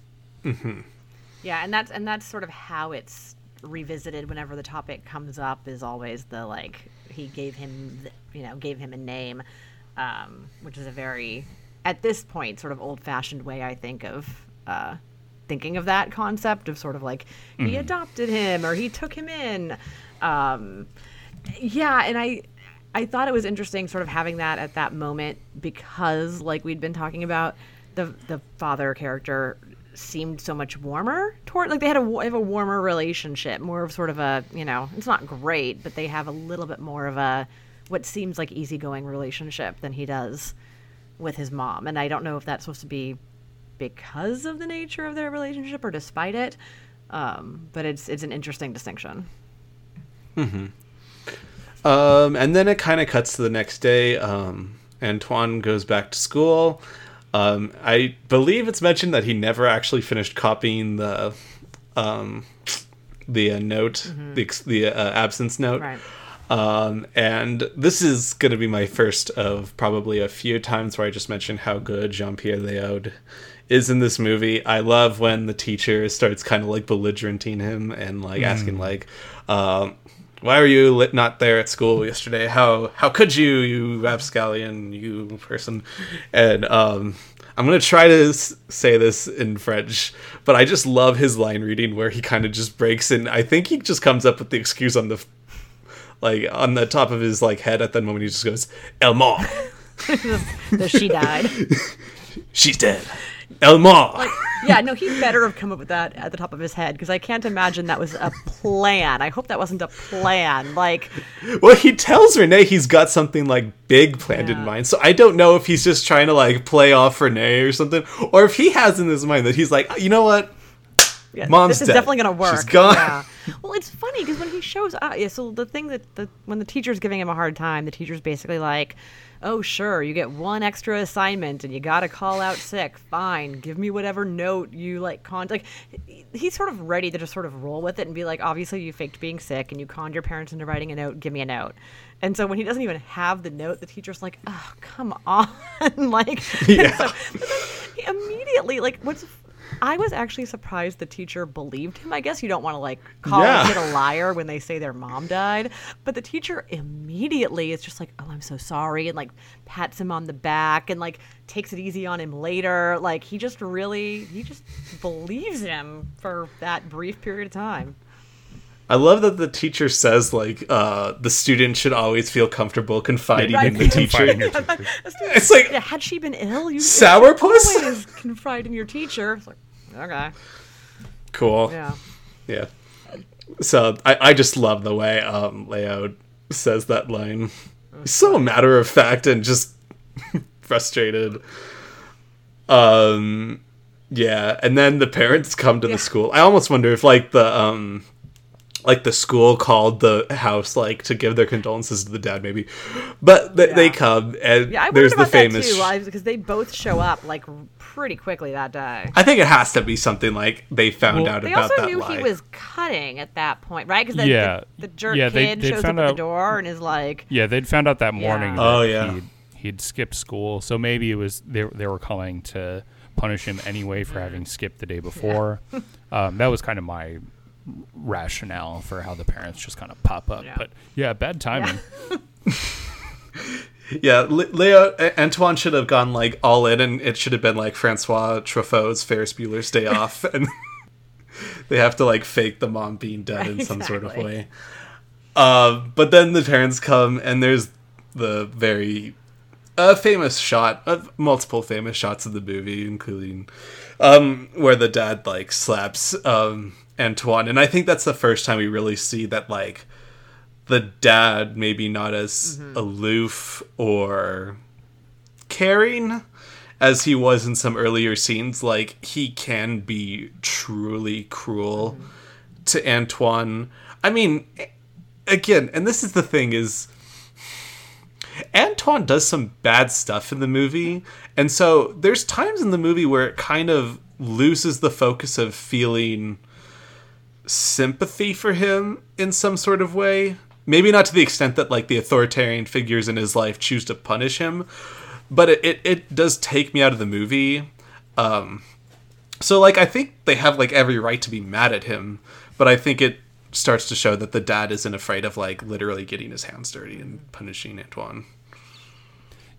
Yeah, and that's and that's sort of how it's revisited whenever the topic comes up. Is always the like he gave him, th- you know, gave him a name, um, which is a very at this point sort of old fashioned way I think of. Uh, thinking of that concept of sort of like he adopted him or he took him in. Um, yeah and i i thought it was interesting sort of having that at that moment because like we'd been talking about the the father character seemed so much warmer toward like they had a have a warmer relationship more of sort of a you know it's not great but they have a little bit more of a what seems like easygoing relationship than he does with his mom. And i don't know if that's supposed to be because of the nature of their relationship or despite it um, but it's it's an interesting distinction Um, and then it kind of cuts to the next day. Um, Antoine goes back to school. Um, I believe it's mentioned that he never actually finished copying the um, the uh, note, the ex- the uh, absence note. right Um, and this is going to be my first of probably a few times where I just mentioned how good Jean Pierre Léaud is in this movie. I love when the teacher starts kind of like belligerenting him and like asking like, um, "Why were you lit- not there at school yesterday? How how could you, you rapscallion, you person?" And um, I'm gonna try to s- say this in French, but I just love his line reading where he kind of just breaks and I think he just comes up with the excuse on the like on the top of his like head at that moment. He just goes, "El mort, that she died she's dead." El mort. yeah no he better have come up with that at the top of his head because i can't imagine that was a plan i hope that wasn't a plan like well, he tells René he's got something like big planned in mind. So I don't know if he's just trying to like play off René or something, or if he has in his mind that he's like, you know what, Yeah, Mom's this is dead. definitely gonna work. She's gone. Yeah. Well, it's funny because when he shows up, yeah. So the thing that the when the teacher's giving him a hard time, the teacher's basically like, "Oh, sure, you get one extra assignment, and you got to call out sick. Fine, give me whatever note you like." Con like he's sort of ready to just sort of roll with it and be like, "Obviously, you faked being sick, and you conned your parents into writing a note. Give me a note." And so when he doesn't even have the note, the teacher's like, "Oh, come on!" like, Yeah. so, but then he immediately like what's I was actually surprised the teacher believed him. I guess you don't want to like call Yeah. a kid a liar when they say their mom died, but the teacher immediately is just like, "Oh, I'm so sorry," and like pats him on the back and like takes it easy on him later. Like he just really he just believes him for that brief period of time. I love that the teacher says like uh, the student should always feel comfortable confiding Right. in the teacher. Confiding teacher. It's like Yeah, had she been ill, you Sourpuss? always confide in your teacher. It's like, okay, cool. yeah. Yeah. So I, I just love the way um, Léaud says that line. So matter of fact and just frustrated. Um, yeah, and then the parents come to Yeah. the school. I almost wonder if like the um, like the school called the house like to give their condolences to the dad, maybe. But they, they come and Yeah, I wondered there's the famous. that too, because they both show up like pretty quickly that day. I think it has to be something like they found Well, out They about also that knew lie. he was cutting at that point, right? Because the, Yeah. the, the jerk Yeah, they- kid they shows up found at the door and is like, Yeah, they'd found out that morning. Yeah. that Oh, yeah. he'd, he'd skipped school, so maybe it was they they were calling to punish him anyway for having skipped the day before. um, that was kind of my rationale for how the parents just kind of pop up. Yeah. But yeah, bad timing. Yeah, Le- Léaud Antoine should have gone like all in, and it should have been like Francois Truffaut's Ferris Bueller's Day Off, and they have to like fake the mom being dead in some sort of way. Uh, but then the parents come, and there's the very uh, famous shot of multiple famous shots of the movie, including um, where the dad like slaps um, Antoine, and I think that's the first time we really see that like the dad maybe not as mm-hmm. aloof or caring as he was in some earlier scenes. Like he can be truly cruel mm-hmm. to Antoine. I mean again and this is the thing is Antoine does some bad stuff in the movie and so there's times in the movie where it kind of loses the focus of feeling sympathy for him in some sort of way. Maybe not to the extent that like the authoritarian figures in his life choose to punish him, but it, it, it does take me out of the movie. Um, so like I think they have like every right to be mad at him, but I think it starts to show that the dad isn't afraid of like literally getting his hands dirty and punishing Antoine.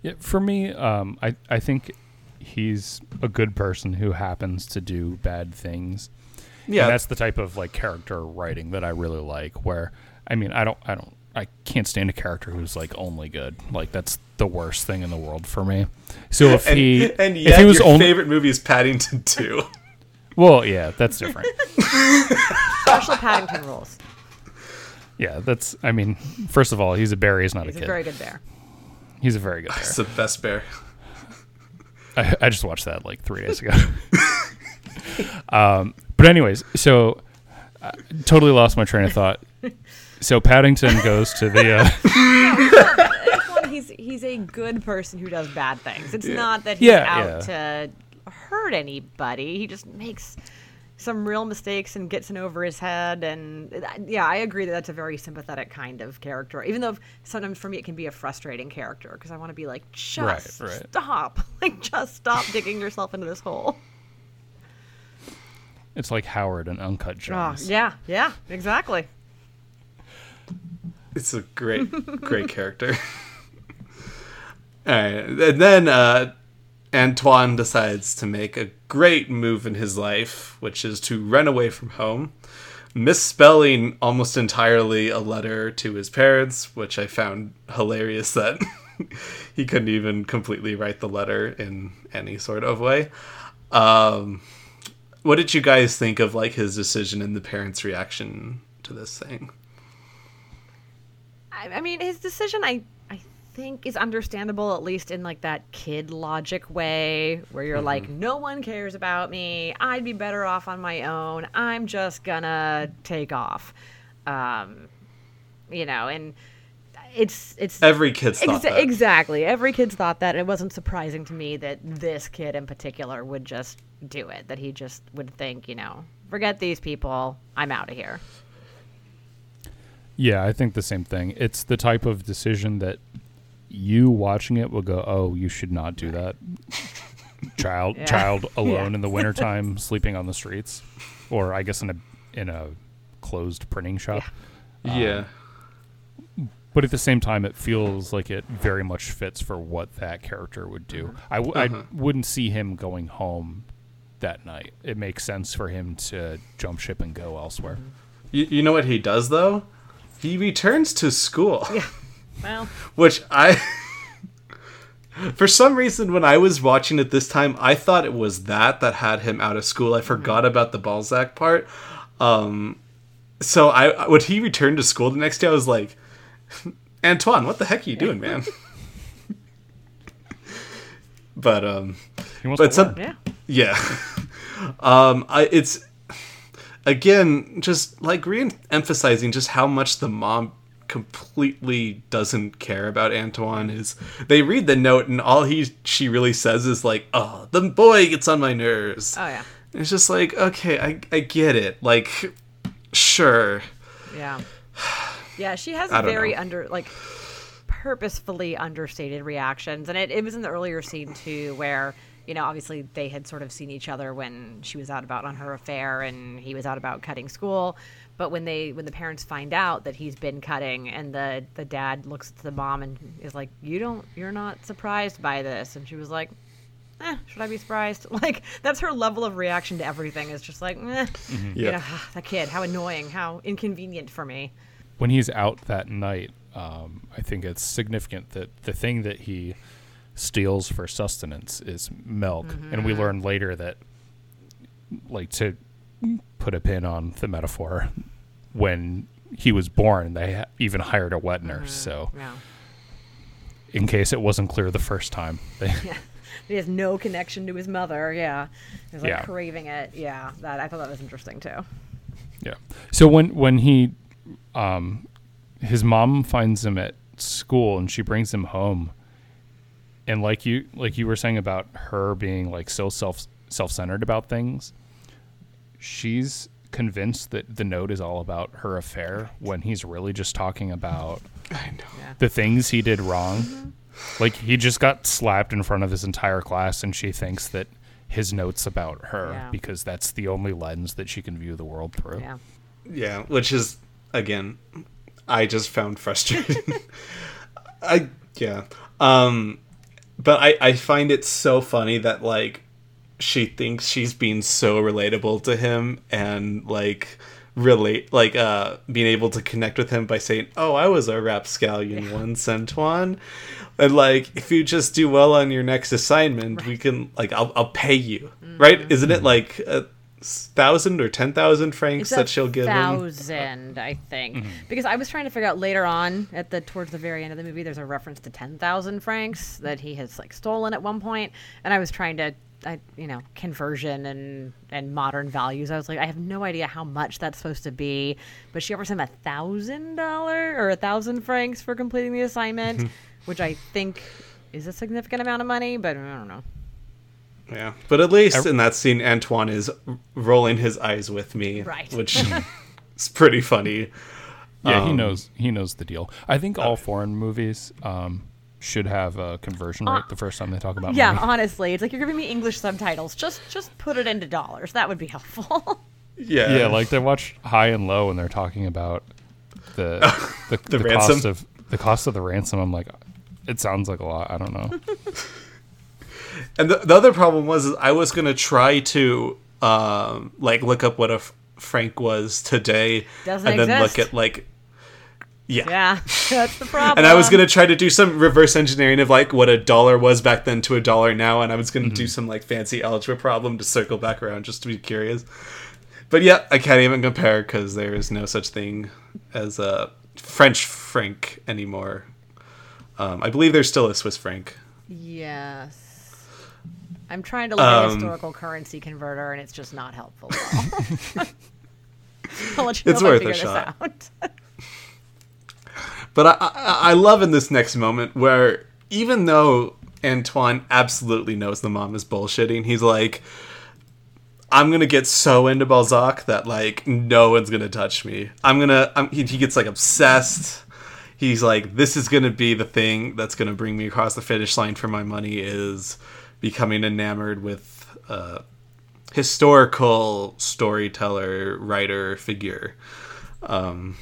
Yeah, for me, um, I I think he's a good person who happens to do bad things. Yeah, and that's the type of like character writing that I really like. Where I mean, I don't, I don't, I can't stand a character who's like only good. Like that's the worst thing in the world for me. So if and, he, and if he was your only, favorite movie is Paddington 2. well, yeah, that's different. special Paddington rules. yeah, that's. I mean, first of all, he's a bear. He's not He's a a kid. very good bear. he's a very good it's bear. the best bear. I, I just watched that like three days ago. um, but anyways, so I totally lost my train of thought. So Paddington goes to the. Uh, he's he's a good person who does bad things. It's not that he's Yeah, out to hurt anybody. He just makes some real mistakes and gets in over his head. And uh, yeah, I agree that that's a very sympathetic kind of character. Even though sometimes for me it can be a frustrating character because I want to be like, just Right, right. stop, like just stop digging yourself into this hole. It's like Howard and Uncut Oh, Gems. yeah, yeah, exactly. It's a great, great character. All right, and then uh, Antoine decides to make a great move in his life, which is to run away from home, misspelling almost entirely a letter to his parents, which I found hilarious that he couldn't even completely write the letter in any sort of way. Um, what did you guys think of like his decision and the parents' reaction to this thing? I, I mean, his decision, I, I think is understandable, at least in like that kid logic way, where you're like, no one cares about me. I'd be better off on my own. I'm just gonna take off. Um, you know, and it's it's Every kid's thought that. exactly. Every kid's thought that. It wasn't surprising to me that this kid in particular would just do it. That he just would think, you know, forget these people. I'm out of here. Yeah, I think the same thing. It's the type of decision that you watching it will go, "Oh, you should not do that." child Yeah. child alone Yeah. in the wintertime sleeping on the streets or I guess in a in a closed printing shop. yeah. Um, But at the same time it feels like it very much fits for what that character would do. I w- I Uh-huh. wouldn't see him going home that night. It makes sense for him to jump ship and go elsewhere. You, you know what he does though? He returns to school. Yeah. Well, Which I For some reason when I was watching it this time, I thought it was that that had him out of school. I forgot about the Balzac part. Um so I when he returned to school the next day I was like, "Antoine, what the heck are you doing, man?" but um He wants But to some- yeah. yeah. um, I it's again just like re-emphasizing just how much the mom completely doesn't care about Antoine is they read the note and all he she really says is like oh the boy gets on my nerves Oh yeah. it's just like okay I, I get it like sure Yeah. Yeah, she has very know. under like purposefully understated reactions. And it, it was in the earlier scene too where, you know, obviously they had sort of seen each other when she was out about on her affair and he was out about cutting school. But when they when the parents find out that he's been cutting and the the dad looks to the mom and is like, You don't you're not surprised by this and she was like Eh, should I be surprised? Like that's her level of reaction to everything is just like, eh, you Yeah. know, that kid, how annoying, how inconvenient for me. When he's out that night, um, I think it's significant that the thing that he steals for sustenance is milk, and we learn later that, like, to put a pin on the metaphor, when he was born, they ha- even hired a wet nurse. So, Yeah. in case it wasn't clear the first time, they, He has no connection to his mother. Yeah. He's like Yeah. craving it. Yeah. That I thought that was interesting too. Yeah. So when when he, um, his mom finds him at school and she brings him home, and like you like you were saying about her being like so self self centered about things, she's convinced that the note is all about her affair when he's really just talking about I know Yeah. the things he did wrong. Like he just got slapped in front of his entire class, and she thinks that his note's about her Yeah. because that's the only lens that she can view the world through. Yeah. Yeah, which is again, I just found frustrating. I yeah, um, but I I find it so funny that like she thinks she's being so relatable to him and like relate like uh being able to connect with him by saying oh i was a rapscallion once antoine. And like if you just do well on your next assignment we can like i'll, I'll pay you. Right? Isn't it like a thousand or ten thousand francs It's that a she'll give him thousand, I think, mm-hmm. because I was trying to figure out later on at the towards the very end of the movie. There's a reference to ten thousand francs that he has like stolen at one point, and I was trying to, I you know, conversion and and modern values. I was like, I have no idea how much that's supposed to be, but she offers him a thousand dollar or a thousand francs for completing the assignment, mm-hmm. which I think is a significant amount of money, but I don't know. Yeah, but at least in that scene, Antoine is rolling his eyes with me, Right. Which is pretty funny. Yeah, he Um, knows he knows the deal. I think all foreign movies um, should have a conversion rate the first time they talk about Yeah, money. honestly, it's like you're giving me English subtitles. Just just put it into dollars. That would be helpful. Yeah, Yeah, like they watch High and Low and they're talking about the the, The the, ransom? cost of the cost of the ransom. I'm like, it sounds like a lot. I don't know. And the, the other problem was is I was gonna try to um, like look up what a f- franc was today, Doesn't and then exist. look at like yeah. yeah, that's the problem. And I was gonna try to do some reverse engineering of like what a dollar was back then to a dollar now, and I was gonna do some like fancy algebra problem to circle back around just to be curious. But yeah, I can't even compare because there is no such thing as a French franc anymore. Um, I believe there's still a Swiss franc. Yes. I'm trying to look at Um, historical currency converter, and it's just not helpful at all. I'll let you It's know worth if a I shot. out. But I, I, I love in this next moment where even though Antoine absolutely knows the mom is bullshitting, he's like, I'm gonna get so into Balzac that like no one's gonna touch me. I'm gonna. I'm, he, he gets like obsessed. He's like, this is gonna be the thing that's gonna bring me across the finish line for my money is becoming enamored with uh, historical storyteller writer figure. Um,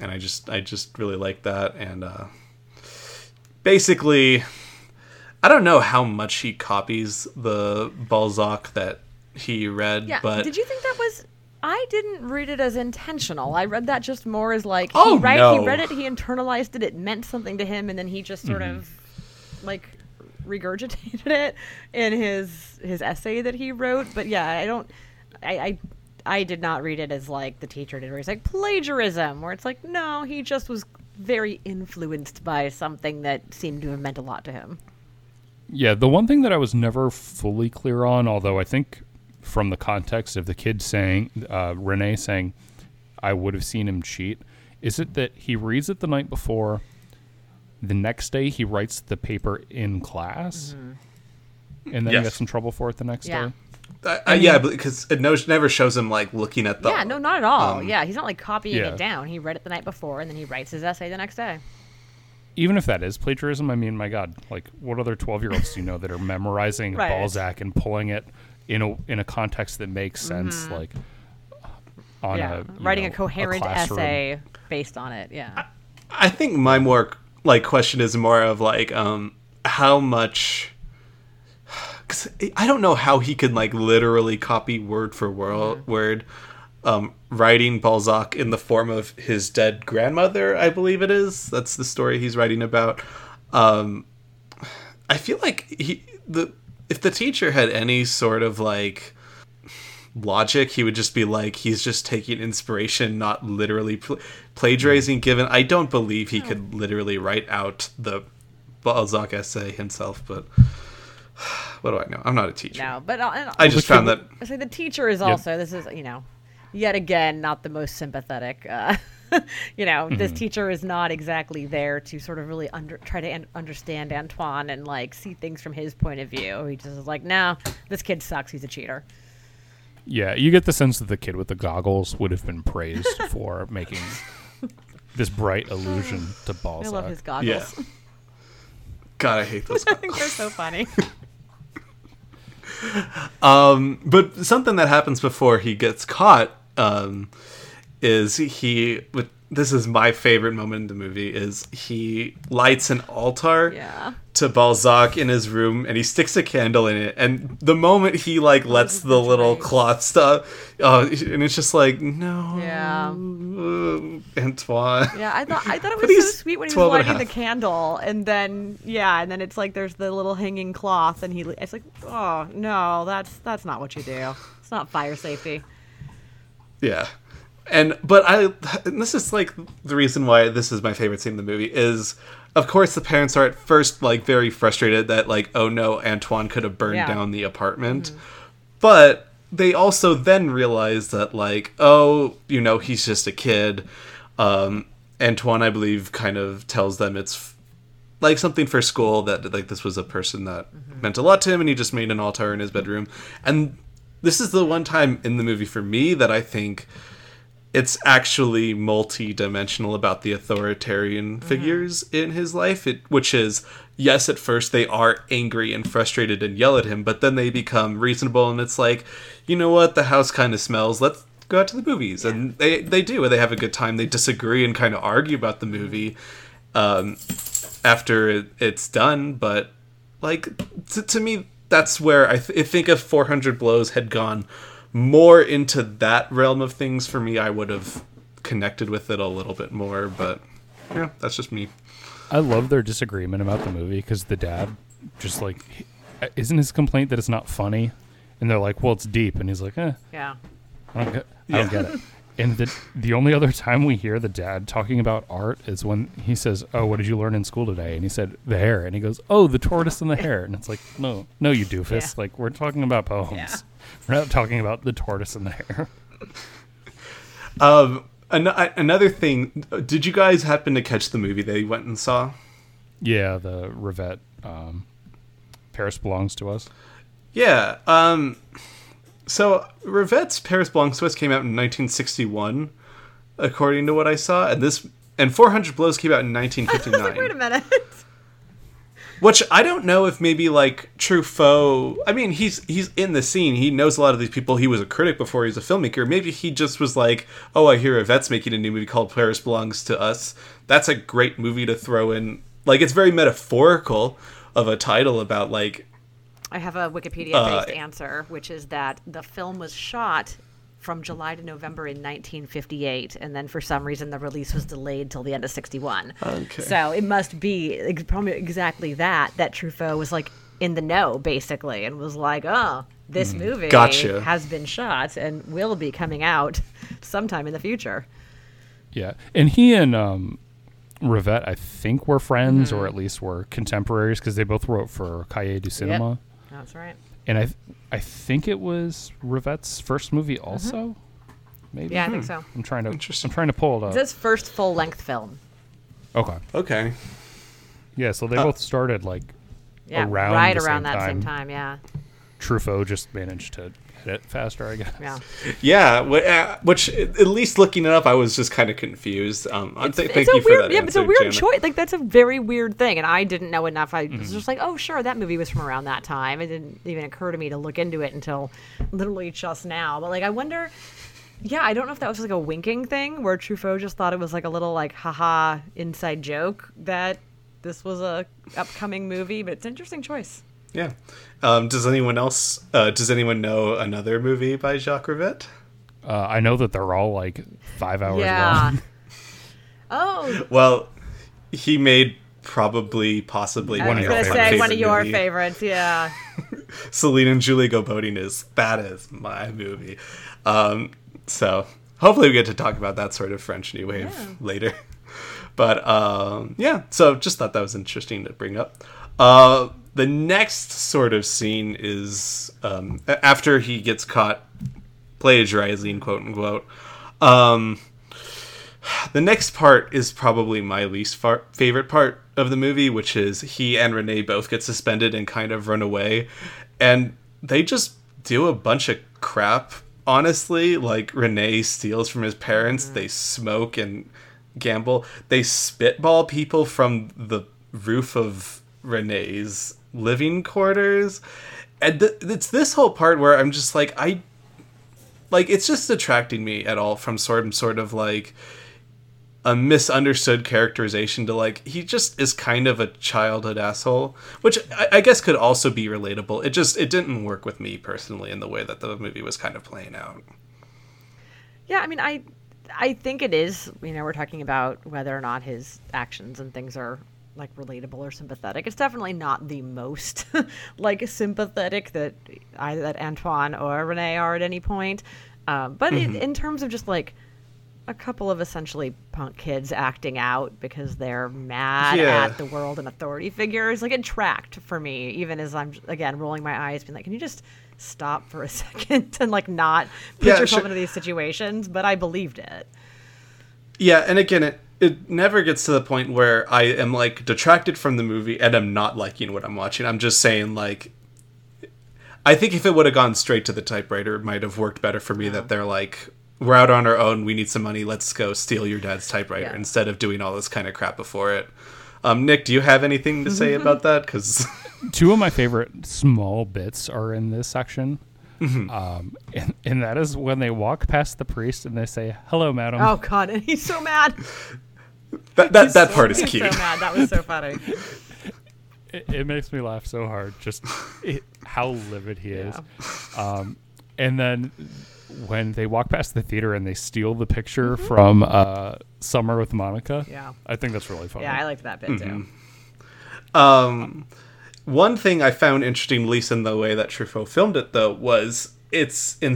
and I just I just really like that and uh, basically I don't know how much he copies the Balzac that he read, Yeah. but Did you think that was? I didn't read it as intentional. I read that just more as like Oh, he read no. he read it, he internalized it, it meant something to him, and then he just sort Mm-hmm. of like regurgitated it in his his essay that he wrote. But yeah, I don't. I. I I did not read it as like the teacher did, where he's like plagiarism, where it's like, no, he just was very influenced by something that seemed to have meant a lot to him. Yeah, the one thing that I was never fully clear on, although I think from the context of the kid saying, uh, René saying, I would have seen him cheat, is it that he reads it the night before, the next day he writes the paper in class, and then Yes. he gets in trouble for it the next Yeah. day? I, I, yeah, because it no, never shows him like looking at the yeah, no, not at all. um, yeah, he's not like copying yeah. it down. He read it the night before, and then he writes his essay the next day. Even if that is plagiarism, I mean, my God, like what other twelve-year-olds do you know that are memorizing Right. Balzac and pulling it in a in a context that makes sense, like on Mm-hmm. yeah, a writing know, a coherent classroom. essay based on it. Yeah. I think my more like question is more of like um how much cuz I don't know how he could like literally copy word for word word um writing Balzac in the form of his dead grandmother, I believe it is. That's the story he's writing about. Um I feel like he the if the teacher had any sort of like logic, he would just be like, he's just taking inspiration, not literally pl- plagiarizing. Given I don't believe he could literally write out the Balzac essay himself, but what do I know? I'm not a teacher. No, but uh, I just found that I say the teacher is also this is you know, yet again not the most sympathetic. Uh, you know, this Mm-hmm. teacher is not exactly there to sort of really under try to an- understand Antoine and like see things from his point of view. He just is like, no, this kid sucks. He's a cheater. Yeah, you get the sense that the kid with the goggles would have been praised for making this bright allusion to I love his goggles. yeah. God, I hate those. I think they're so funny. Um, but something that happens before he gets caught um, is he. This is my favorite moment in the movie. Is he lights an altar Yeah. to Balzac in his room, and he sticks a candle in it. And the moment he like lets the little cloth stuff, uh, and it's just like no, Yeah. uh, Antoine. Yeah, I thought I thought it was so sweet when he was 12 and a lighting the candle, and then yeah, and then it's like there's the little hanging cloth, and he it's like oh no, that's that's not what you do. It's not fire safety. Yeah. And but I and this is like the reason why this is my favorite scene in the movie is of course the parents are at first like very frustrated that like oh no Antoine could have burned Yeah. down the apartment. But they also then realize that like oh you know he's just a kid. Um Antoine I believe kind of tells them it's like something for school that like this was a person that meant a lot to him and he just made an altar in his bedroom and this is the one time in the movie for me that i think it's actually multi-dimensional about the authoritarian figures in his life. It, which is yes at first they are angry and frustrated and yell at him but then they become reasonable and it's like you know what? The house kind of smells. Let's go out to the movies. And they they do. And they have a good time. They disagree and kind of argue about the movie um, after it, it's done. But like to, to me, that's where I, th- I think if 400 Blows had gone more into that realm of things for me, I would have connected with it a little bit more. But yeah, that's just me. I love their disagreement about the movie because the dad just like isn't his complaint that it's not funny, and they're like, "Well, it's deep," and he's like, "Eh, Yeah. I don't get, I don't Yeah. get it." And the the only other time we hear the dad talking about art is when he says, "Oh, what did you learn in school today?" And he said, "The hare." And he goes, "Oh, the tortoise and the hare." And it's like, "No, no, you doofus! Yeah. Like we're talking about poems. Yeah. We're not talking about the tortoise and the hare." Um, an- another thing, did you guys happen to catch the movie they went and saw? yeah, the Rivette. Um, Paris belongs to us. Yeah. Um, so Rivette's Paris Belongs to Us came out in 1961, according to what I saw, and this and 400 Blows came out in 1959. Wait a minute. Which I don't know if maybe like Truffaut. I mean, he's he's in the scene. He knows a lot of these people. He was a critic before he was a filmmaker. Maybe he just was like, "Oh, I hear Rivette's making a new movie called Paris Belongs to Us. That's a great movie to throw in." Like, it's very metaphorical of a title about like I have a Wikipedia Uh, based answer, which is that the film was shot from July to November in 1958, and then for some reason the release was delayed till the end of 61. Okay. So it must be ex- probably exactly that, that Truffaut was like in the know, basically, and was like, oh, this movie Gotcha. has been shot and will be coming out sometime in the future. Yeah, and he and um, Rivette, I think, were friends Mm-hmm. or at least were contemporaries because they both wrote for Cahiers du Cinema. That's right. And I, I think it was Rivette's first movie, also. Maybe. Mm-hmm. Yeah, I think so. I'm trying to. Interesting. I'm trying to pull it It's up. his first full length film. Okay. okay. Yeah, so they Uh, both started like Yeah, Around right the around same that same time. time. Yeah, Truffaut just managed to edit faster, I guess. yeah. Yeah, uh, which at least looking it up, I was just kind of confused. Um, I'm th- thank it's you a for weird, that. yeah, but it's a weird Jana. choice. Like that's a very weird thing, and I didn't know enough. I Mm-hmm. was just like, oh, sure, that movie was from around that time. It didn't even occur to me to look into it until literally just now. But like, I wonder. Yeah, I don't know if that was like a winking thing where Truffaut just thought it was like a little like haha inside joke that this was a upcoming movie, but it's an interesting choice. Yeah. Um, does anyone else? Uh, does anyone know another movie by Jacques Rivette? Uh, I know that they're all like five hours yeah. long. oh, Well, he made probably, possibly I One was of your gonna favorites. say one of your movie. favorites. Yeah. Celine and Julie go boating is that is my movie. Um, so hopefully we get to talk about that sort of French New Wave Yeah. later. But um, yeah, so just thought that was interesting to bring up. Uh, the next sort of scene is um, after he gets caught plagiarizing, quote unquote. Um, the next part is probably my least far- favorite part of the movie, which is he and René both get suspended and kind of run away. And they just do a bunch of crap, honestly. Like, René steals from his parents, they smoke and gamble, they spitball people from the roof of René's living quarters. And th- it's this whole part where I'm just like, I like it's just attracting me at all from sort sort of like a misunderstood characterization to like he just is kind of a childhood asshole, which I, I guess could also be relatable. It just it didn't work with me personally in the way that the movie was kind of playing out. Yeah, I mean, I I think it is. You know, we're talking about whether or not his actions and things are like relatable or sympathetic. It's definitely not the most like sympathetic that either that Antoine or René are at any point. Um, but in, in terms of just like a couple of essentially punk kids acting out because they're mad Yeah. at the world and authority figures, like it tracked for me. Even as I'm again rolling my eyes, being like, "Can you just stop for a second and like not put Yeah, yourself sure. into these situations?" But I believed it. Yeah, and again, it it never gets to the point where I am like detracted from the movie and I'm not liking what I'm watching. I'm just saying like I think if it would have gone straight to the typewriter, it might have worked better for me that they're like we're out on our own, we need some money, let's go steal your dad's typewriter Yeah. instead of doing all this kind of crap before it. Um, Nick, do you have anything to say about that? Because Two of my favorite small bits are in this section. Um, and, and that is when they walk past the priest and they say, Hello, madam. Oh God, and he's so mad. that that, that part is cute. so mad. That was so funny. It, it makes me laugh so hard, just it, how livid he is. Um, and then when they walk past the theater and they steal the picture from uh, Summer with Monica, Yeah. I think that's really funny. Yeah, I liked that bit too. Um, one thing I found interesting, at least in the way that Truffaut filmed it, though, was it's in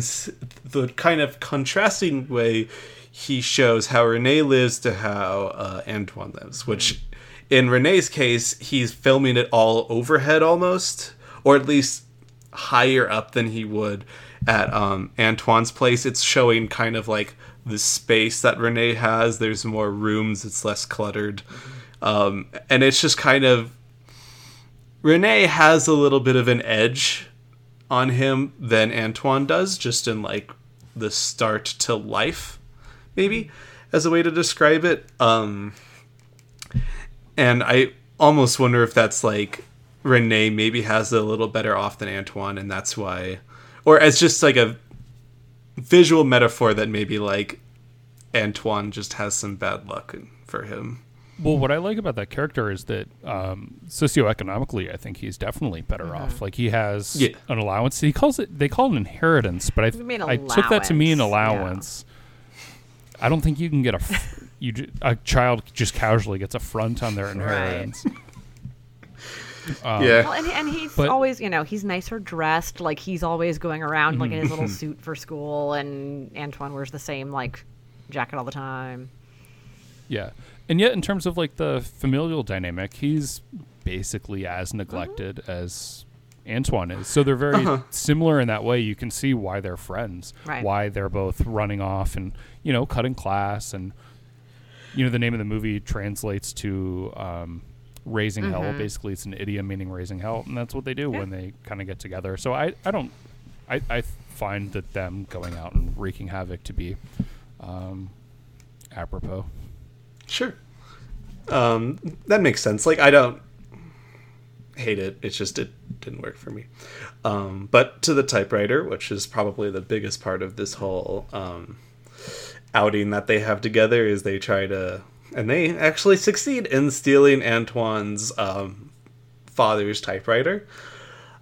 the kind of contrasting way he shows how René lives to how uh, Antoine lives, which in René's case, he's filming it all overhead almost, or at least higher up than he would at um, Antoine's place. It's showing kind of like the space that René has. There's more rooms, it's less cluttered. Um, and it's just kind of. René has a little bit of an edge on him than Antoine does, just in like the start to life, maybe as a way to describe it. Um, and I almost wonder if that's like René maybe has it a little better off than Antoine, and that's why, or as just like a visual metaphor that maybe like Antoine just has some bad luck for him. Well, what I like about that character is that um, socioeconomically, I think he's definitely better off. Like he has Yeah. an allowance. He calls it. They call it an inheritance, but I, mean I took that to mean allowance, allowance. I don't think you can get a f- you ju- a child just casually gets a front on their inheritance. Um, yeah, Well, and, and he's But- always, you know, he's nicer dressed. Like he's always going around like in his little suit for school, and Antoine wears the same like jacket all the time. Yeah. And yet in terms of like the familial dynamic, he's basically as neglected as Antoine is. So they're very similar in that way. You can see why they're friends. Right. Why they're both running off and, you know, cutting class and you know, the name of the movie translates to um, raising hell. Basically it's an idiom meaning raising hell, and that's what they do Yeah. when they kinda get together. So I, I don't I, I find that them going out and wreaking havoc to be um, apropos. Sure. Um, that makes sense. Like I don't hate it. It's just it didn't work for me. Um, but to the typewriter, which is probably the biggest part of this whole um, outing that they have together, is they try to and they actually succeed in stealing Antoine's um, father's typewriter.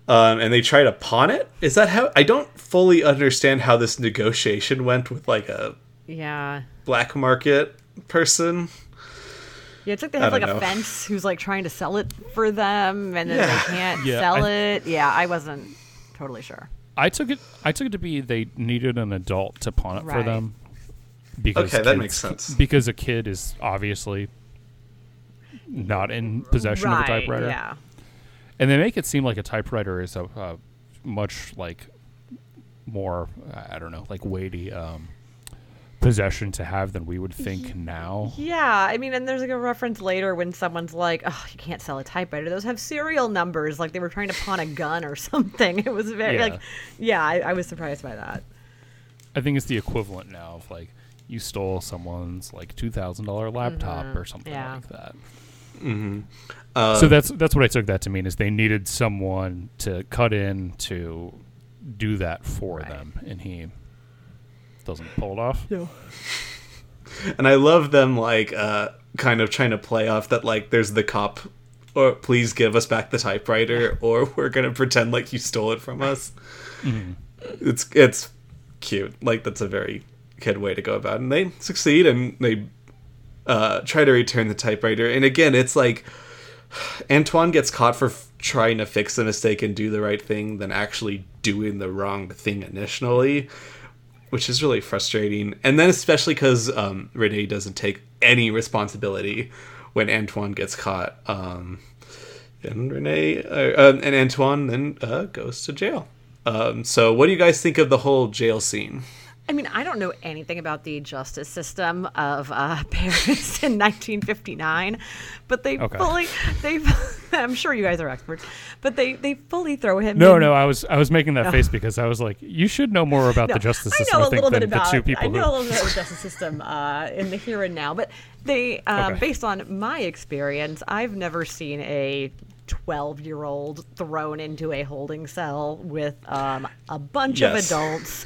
Um, and they try to pawn it. Is that how? I don't fully understand how this negotiation went with like a Yeah. black market person. Yeah, it's like they have like don't a fence who's like trying to sell it for them, and then Yeah. they can't Yeah, sell I- it. Yeah, I wasn't totally sure. I took it. I took it to be they needed an adult to pawn it for them. Because Okay, that makes sense. Because a kid is obviously not in possession of a typewriter, Yeah. and they make it seem like a typewriter is a, a much like more I don't know like weighty um, possession to have than we would think now. Yeah, I mean, and there's like a reference later when someone's like, "Oh, you can't sell a typewriter; those have serial numbers." Like they were trying to pawn a gun or something. It was very Yeah. like, yeah, I, I was surprised by that. I think it's the equivalent now of like you stole someone's like two thousand dollar laptop or something Yeah. like that. Uh, so that's that's what I took that to mean is they needed someone to cut in to do that for Right. them, and he doesn't pull it off. Yeah. and I love them like uh, kind of trying to play off that like there's the cop or please give us back the typewriter or we're gonna pretend like you stole it from us. It's it's cute. Like that's a very kid way to go about it. And they succeed and they uh, try to return the typewriter. And again, it's like Antoine gets caught for f- trying to fix the mistake and do the right thing than actually doing the wrong thing initially, which is really frustrating. And then especially because um, René doesn't take any responsibility when Antoine gets caught. Um, and René uh, uh, and Antoine then uh, goes to jail. Um, so, what do you guys think of the whole jail scene? I mean, I don't know anything about the justice system of uh, Paris in 1959, but they Okay. fully, they, I'm sure you guys are experts, but they, they fully throw him. No, in- no, I was I was making that face because I was like, you should know more about No, the justice system. I know a think little bit about the two people I know a little bit about the justice system uh, in the here and now, but they, um, Okay. based on my experience, I've never seen a 12 year old thrown into a holding cell with um, a bunch Yes. of adults.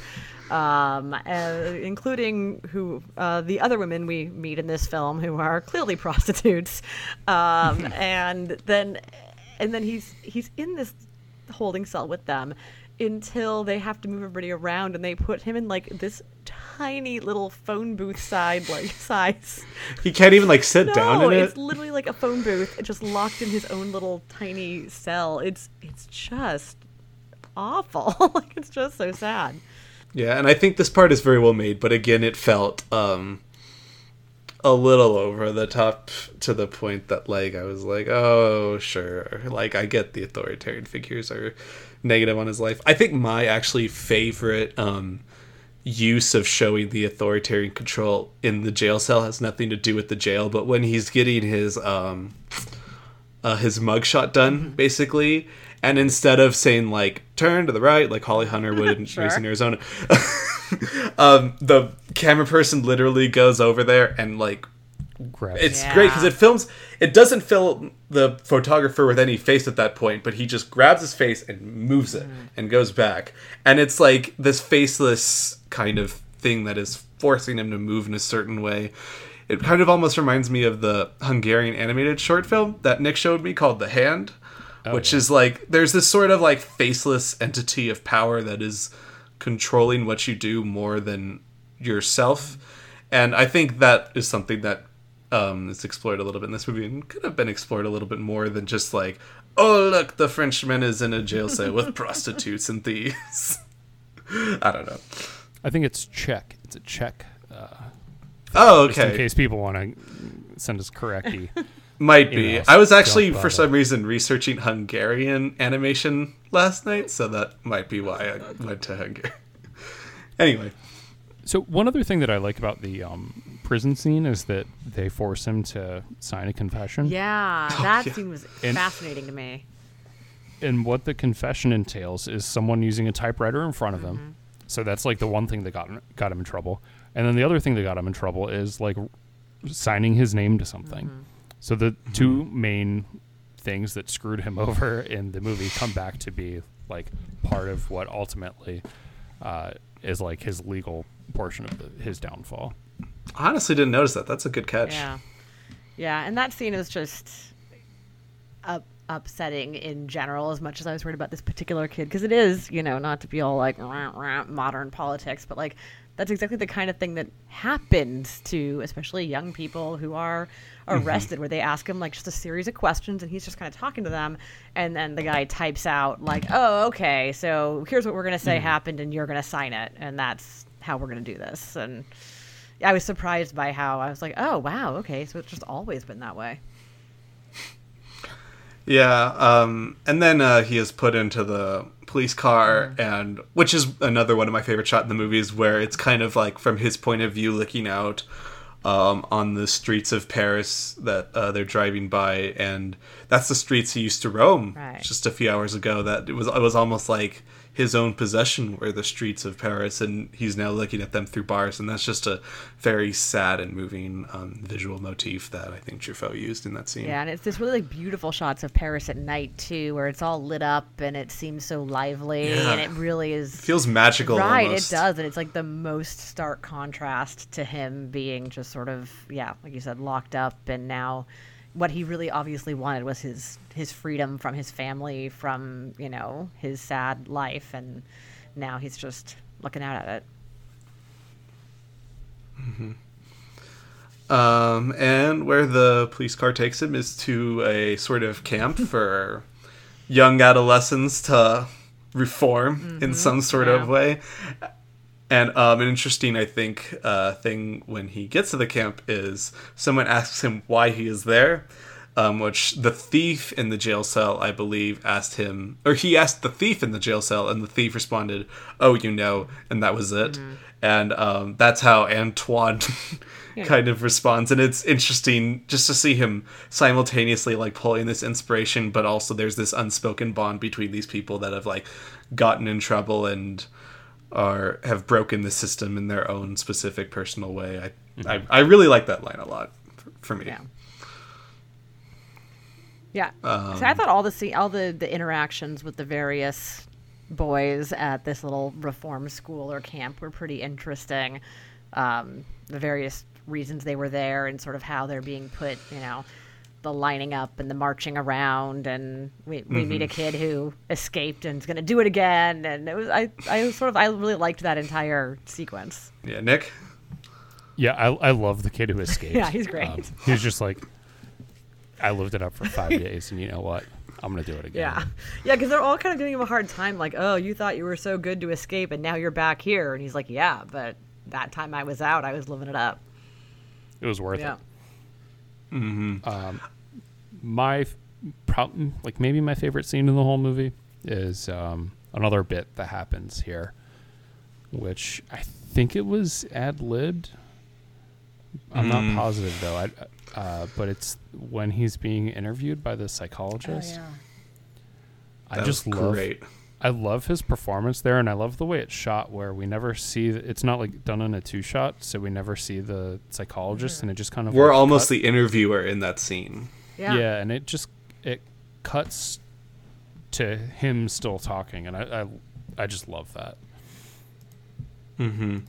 Um, uh, including who uh, the other women we meet in this film who are clearly prostitutes, um, and then and then he's he's in this holding cell with them until they have to move everybody around and they put him in like this tiny little phone booth side like size. He can't even like sit down No, in it's it. literally like a phone booth, just locked in his own little tiny cell. It's it's just awful. like it's just so sad. Yeah, and I think this part is very well made, but again, it felt um, a little over the top to the point that like I was like, oh sure, like I get the authoritarian figures are negative on his life. I think my actually favorite um, use of showing the authoritarian control in the jail cell has nothing to do with the jail, but when he's getting his um, uh, his mugshot done, basically. And instead of saying like turn to the right, like Holly Hunter would in Sure. Raising Arizona, um, the camera person literally goes over there and like Grab it's Yeah. great because it films. It doesn't film the photographer with any face at that point, but he just grabs his face and moves it and goes back, and it's like this faceless kind of thing that is forcing him to move in a certain way. It kind of almost reminds me of the Hungarian animated short film that Nick showed me called The Hand, which is like there's this sort of like faceless entity of power that is controlling what you do more than yourself. And I think that is something that um, is explored a little bit in this movie and could have been explored a little bit more than just like, oh, look, the Frenchman is in a jail cell with prostitutes and thieves. I don't know. I think it's Czech. It's a Czech. Uh, Oh, okay. just in case people want to send us correcty. Might be. emails. I was actually, for some reason, researching Hungarian animation last night, so that might be why I went to Hungary. anyway. So one other thing that I like about the um, prison scene is that they force him to sign a confession. Yeah, that yeah. scene was And- fascinating to me. And what the confession entails is someone using a typewriter in front of Mm-hmm. him. So that's like the one thing that got him, got him in trouble. And then the other thing that got him in trouble is like signing his name to something. Mm-hmm. So the two main things that screwed him over in the movie come back to be like part of what ultimately uh, is like his legal portion of the, his downfall. I honestly didn't notice that. That's a good catch. Yeah, yeah, and that scene is just up, upsetting in general. As much as I was worried about this particular kid, because it is, you know, not to be all like rah, rah, modern politics, but like that's exactly the kind of thing that happens to especially young people who are arrested, where they ask him like just a series of questions, and he's just kind of talking to them, and then the guy types out like, "Oh, okay, so here's what we're gonna say happened, and you're gonna sign it, and that's how we're gonna do this." And I was surprised by how I was like, oh wow, okay, so it's just always been that way. Yeah, um, and then uh, he is put into the police car, and which is another one of my favorite shot in the movies, where it's kind of like from his point of view, looking out um, on the streets of Paris that uh, they're driving by, and that's the streets he used to roam Right. just a few hours ago. That it was it was almost like his own possession were the streets of Paris, and he's now looking at them through bars, and that's just a very sad and moving um, visual motif that I think Truffaut used in that scene. Yeah, and it's this really like beautiful shots of Paris at night too, where it's all lit up and it seems so lively, Yeah. and it really is. feels magical Right, almost. it does, and it's like the most stark contrast to him being just sort of, yeah, like you said, locked up, and now what he really obviously wanted was his his freedom from his family, from you know his sad life, and now he's just looking out at it. Um, and where the police car takes him is to a sort of camp for young adolescents to reform in some sort yeah. of way. And um, an interesting, I think, uh, thing when he gets to the camp is someone asks him why he is there, um, which the thief in the jail cell, I believe, asked him, or he asked the thief in the jail cell, and the thief responded, "Oh, you know," and that was it. And um, that's how Antoine kind of responds, and it's interesting just to see him simultaneously like pulling this inspiration, but also there's this unspoken bond between these people that have like gotten in trouble and are have broken the system in their own specific personal way. I I, I really like that line a lot for, for me. Yeah. Yeah. so I thought all the se- all the the interactions with the various boys at this little reform school or camp were pretty interesting. Um, the various reasons they were there and sort of how they're being put, you know, the lining up and the marching around and we, we meet a kid who escaped and is going to do it again and it was I, I sort of I really liked that entire sequence. Yeah, Nick. Yeah, I, I love the kid who escaped. Yeah, he's great. Um, he's just like, I lived it up for five days, and you know what? I'm gonna do it again. Yeah, yeah, because they're all kind of giving him a hard time, like, "Oh, you thought you were so good to escape, and now you're back here." And he's like, "Yeah, but that time I was out, I was living it up." it was worth Yeah, it. My f- prob- like maybe my favorite scene in the whole movie is um, another bit that happens here, which I think it was ad libbed. I'm not positive though. I, uh, but it's when he's being interviewed by the psychologist. I That just love great. I love his performance there, and I love the way it's shot, where we never see. It's not like done in a two shot, so we never see the psychologist, and it just kind of We're like, almost cut- the interviewer in that scene. yeah, yeah. and it just it cuts to him still talking, and I I, I just love that. Um,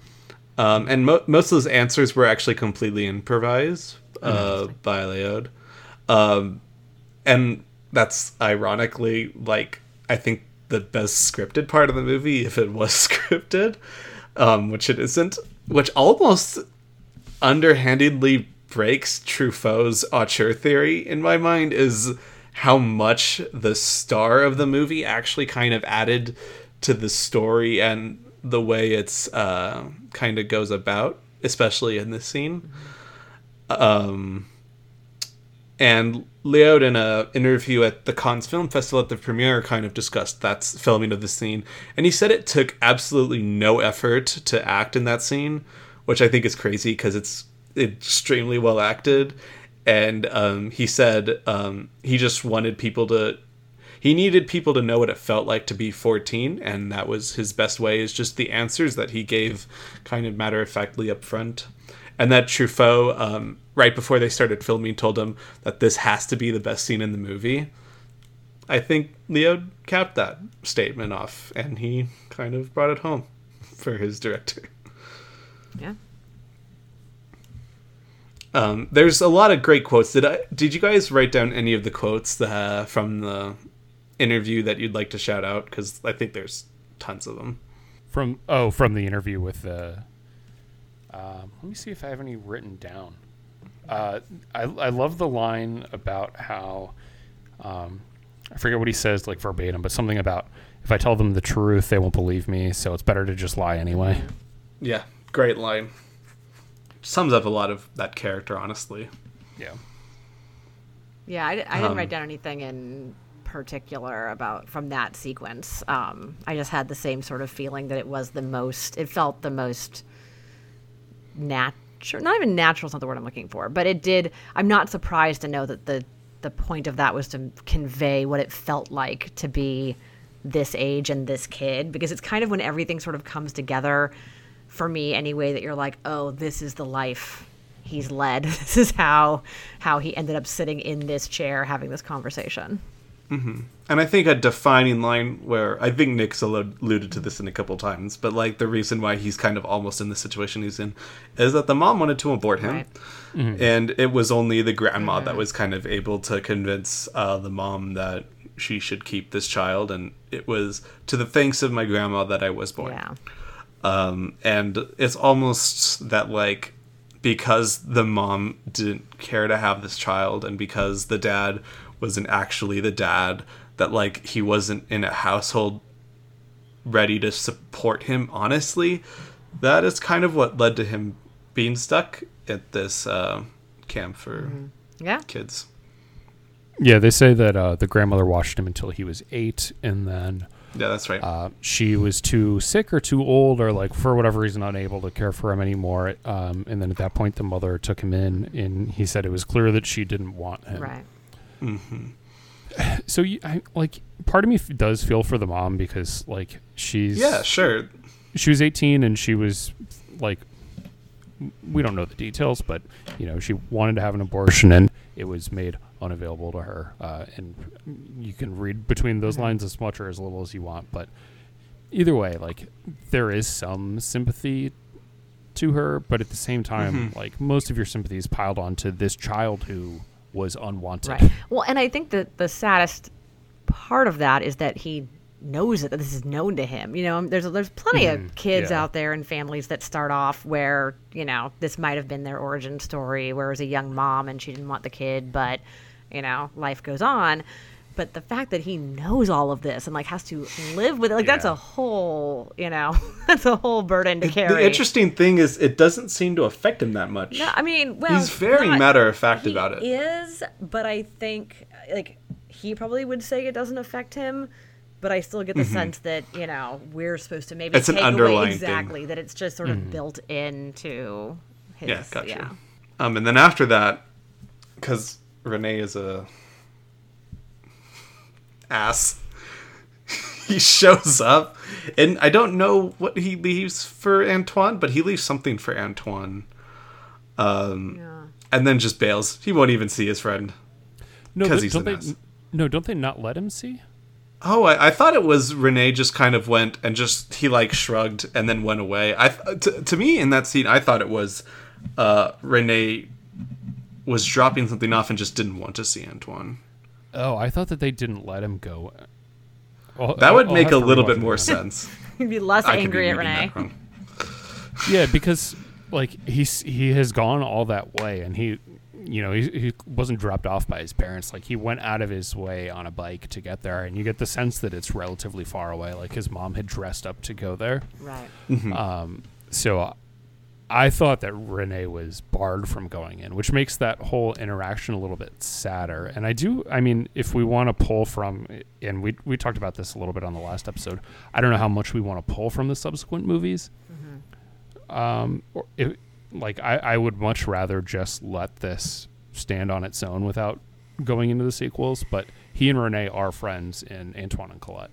and mo- most of those answers were actually completely improvised uh, by Léaud. Um, and that's ironically, like, I think the best scripted part of the movie, if it was scripted, um, which it isn't, which almost underhandedly breaks Truffaut's auteur theory in my mind is how much the star of the movie actually kind of added to the story and the way it's uh, kind of goes about, especially in this scene. Um, and Léaud in an interview at the Cannes Film Festival at the premiere kind of discussed that filming of the scene, and he said it took absolutely no effort to act in that scene, which I think is crazy because it's extremely well acted. And um, he said um, he just wanted people to, he needed people to know what it felt like to be 14, and that was his best way. Is just the answers that he gave, kind of matter of factly up front and that Truffaut, um, right before they started filming, told him that this has to be the best scene in the movie. I think Léaud capped that statement off, and he kind of brought it home for his director. yeah. Um, there's a lot of great quotes. Did I? Did you guys write down any of the quotes uh, from the interview that you'd like to shout out? Because I think there's tons of them. From oh, from the interview with the. Um, let me see if I have any written down. Uh, I I love the line about how, um, I forget what he says like verbatim, but something about if I tell them the truth, they won't believe me, so it's better to just lie anyway. Yeah, great line. Sums up a lot of that character, honestly. Yeah. Yeah, I, I didn't Um, write down anything in particular about from that sequence. Um, I just had the same sort of feeling that it was the most. It felt the most natural. Not even natural is not the word I'm looking for, but it did. I'm not surprised to know that the the point of that was to convey what it felt like to be this age and this kid, because it's kind of when everything sort of comes together for me anyway that you're like, oh, this is the life he's led. This is how how he ended up sitting in this chair having this conversation. And I think a defining line where I think Nick's alluded to this in a couple times, but like the reason why he's kind of almost in the situation he's in is that the mom wanted to abort him, Right. and it was only the grandma that was kind of able to convince uh, the mom that she should keep this child, and it was to the thanks of my grandma that I was born. Yeah. um, and it's almost that like because the mom didn't care to have this child and because the dad wasn't actually the dad that like he wasn't in a household ready to support him honestly that is kind of what led to him being stuck at this uh, camp for Yeah. kids Yeah, they say that uh, the grandmother watched him until he was eight, and then yeah that's right uh, she was too sick or too old, or like for whatever reason unable to care for him anymore. Um, and then at that point, the mother took him in, and he said it was clear that she didn't want him. Right. Mm-hmm. So, you, I, like, part of me f- does feel for the mom because, like, she's yeah sure. She was 18 and she was like we don't know the details but you know she wanted to have an abortion and it was made unavailable to her uh, and you can read between those mm-hmm. lines as much or as little as you want but either way like there is some sympathy to her but at the same time mm-hmm. like most of your sympathy is piled onto this child who was unwanted Right. Well, and I think that the saddest part of that is that he knows that this is known to him. You know, there's there's plenty of mm-hmm. kids yeah. out there and families that start off where you know this might have been their origin story, where it was a young mom and she didn't want the kid, but you know life goes on. But the fact that he knows all of this and like has to live with it, like that's a whole, you know, that's a whole burden to carry. The interesting thing is, it doesn't seem to affect him that much. No, I mean, well, He's very not- matter of fact he about it. Is, but I think like he probably would say it doesn't affect him. But I still get the sense that you know we're supposed to maybe Mm-hmm. It's an take away underlying thing. exactly that it's just sort of built into his yeah, gotcha. yeah. Um, and then after that, because René is a ass, he shows up, and I don't know what he leaves for Antoine, but he leaves something for Antoine, um, Yeah. and then just bails. He won't even see his friend. No, 'Cause but he's don't an they? ass. No, don't they not let him see? Oh, I, I thought it was René just kind of went and just he like shrugged and then went away. I to, to me in that scene, I thought it was uh, René was dropping something off and just didn't want to see Antoine. Oh, I thought that they didn't let him go. Well, That I'll- would I'll make have a little bit more again. sense. He'd be less I could be angry at reading René. Yeah, because like he's he has gone all that way, and he, you know, he, he wasn't dropped off by his parents. Like he went out of his way on a bike to get there, and you get the sense that it's relatively far away. Like his mom had dressed up to go there. Right. Um, so uh, I thought that René was barred from going in, which makes that whole interaction a little bit sadder. And I do, I mean, if we want to pull from, and we we talked about this a little bit on the last episode. I don't know how much we want to pull from the subsequent movies. Um, or if, like I, I would much rather just let this stand on its own without going into the sequels. But he and René are friends in Antoine and Colette.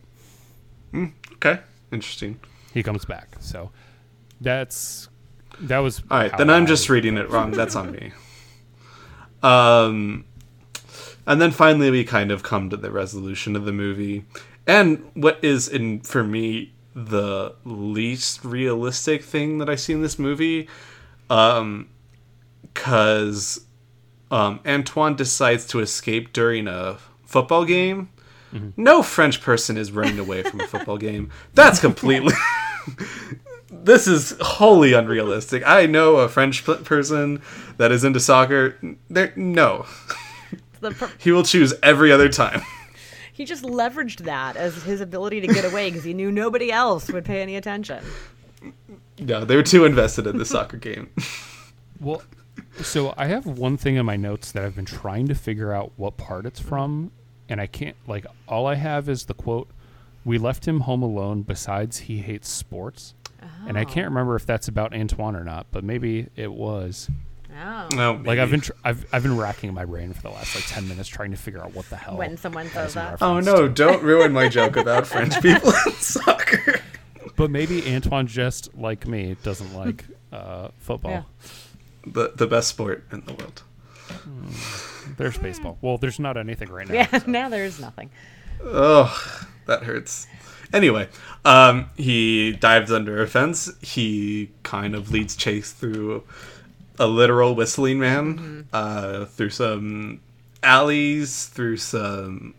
Okay, interesting. He comes back, so that's that was All right, then I'm just reading it wrong. That's on me. Um, and then finally we kind of come to the resolution of the movie, and what is in for me the least realistic thing that I see in this movie, um, because um, Antoine decides to escape during a football game. No French person is running away from a football game. That's completely. this is wholly unrealistic. I know a French person that is into soccer. There, no, The per- he will choose every other time. he just leveraged that as his ability to get away because he knew nobody else would pay any attention. No, they were too invested in the soccer game. Well, so I have one thing in my notes that I've been trying to figure out what part it's from, and I can't. Like, all I have is the quote, "We left him home alone. Besides, he hates sports." And I can't remember if that's about Antoine or not, but maybe it was. Oh. No, Like I've been, tr- I've, I've been racking my brain for the last like ten minutes trying to figure out what the hell. When someone that says in that. Oh reference no! to. Don't ruin my joke about French people in soccer. But maybe Antoine, just like me, doesn't like uh, football. Yeah. The the best sport in the world. There's baseball. Well, there's not anything right now. Yeah, now there's nothing. Oh, that hurts. Anyway, um, he dives under a fence. He kind of leads Chase through a literal whistling man, uh, through some alleys, through some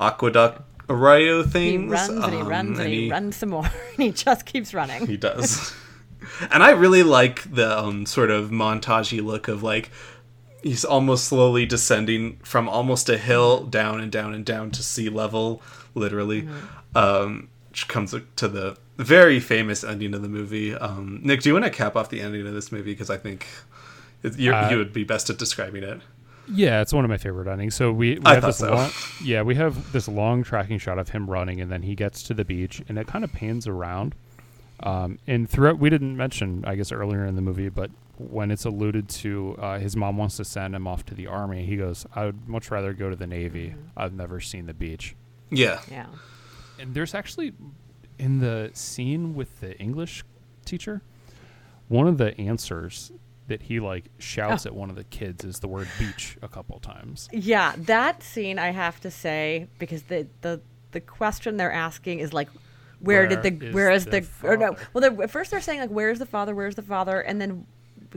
aqueduct arroyo He things. runs and he um, runs and he runs some more. and he just keeps running. He does. and I really like the um, sort of montagey look of like he's almost slowly descending from almost a hill down and down and down to sea level, literally. Um, which comes to the very famous ending of the movie. Um, Nick, do you want to cap off the ending of this movie? Because I think it, you're, Uh, you would be best at describing it. Yeah, it's one of my favorite endings. So we, we I have this so. long, yeah, we have this long tracking shot of him running, and then he gets to the beach, and it kind of pans around. Um, and throughout, we didn't mention, I guess, earlier in the movie, but when it's alluded to, uh, his mom wants to send him off to the army. He goes, "I would much rather go to the navy. I've never seen the beach." Yeah. Yeah. And there's actually in the scene with the English teacher, one of the answers that he like shouts Oh. at one of the kids is the word beach a couple times. Yeah, that scene I have to say because the the the question they're asking is like where, did the is where is the the, or no father? well they're, at first they're saying like where's the father where's the father and then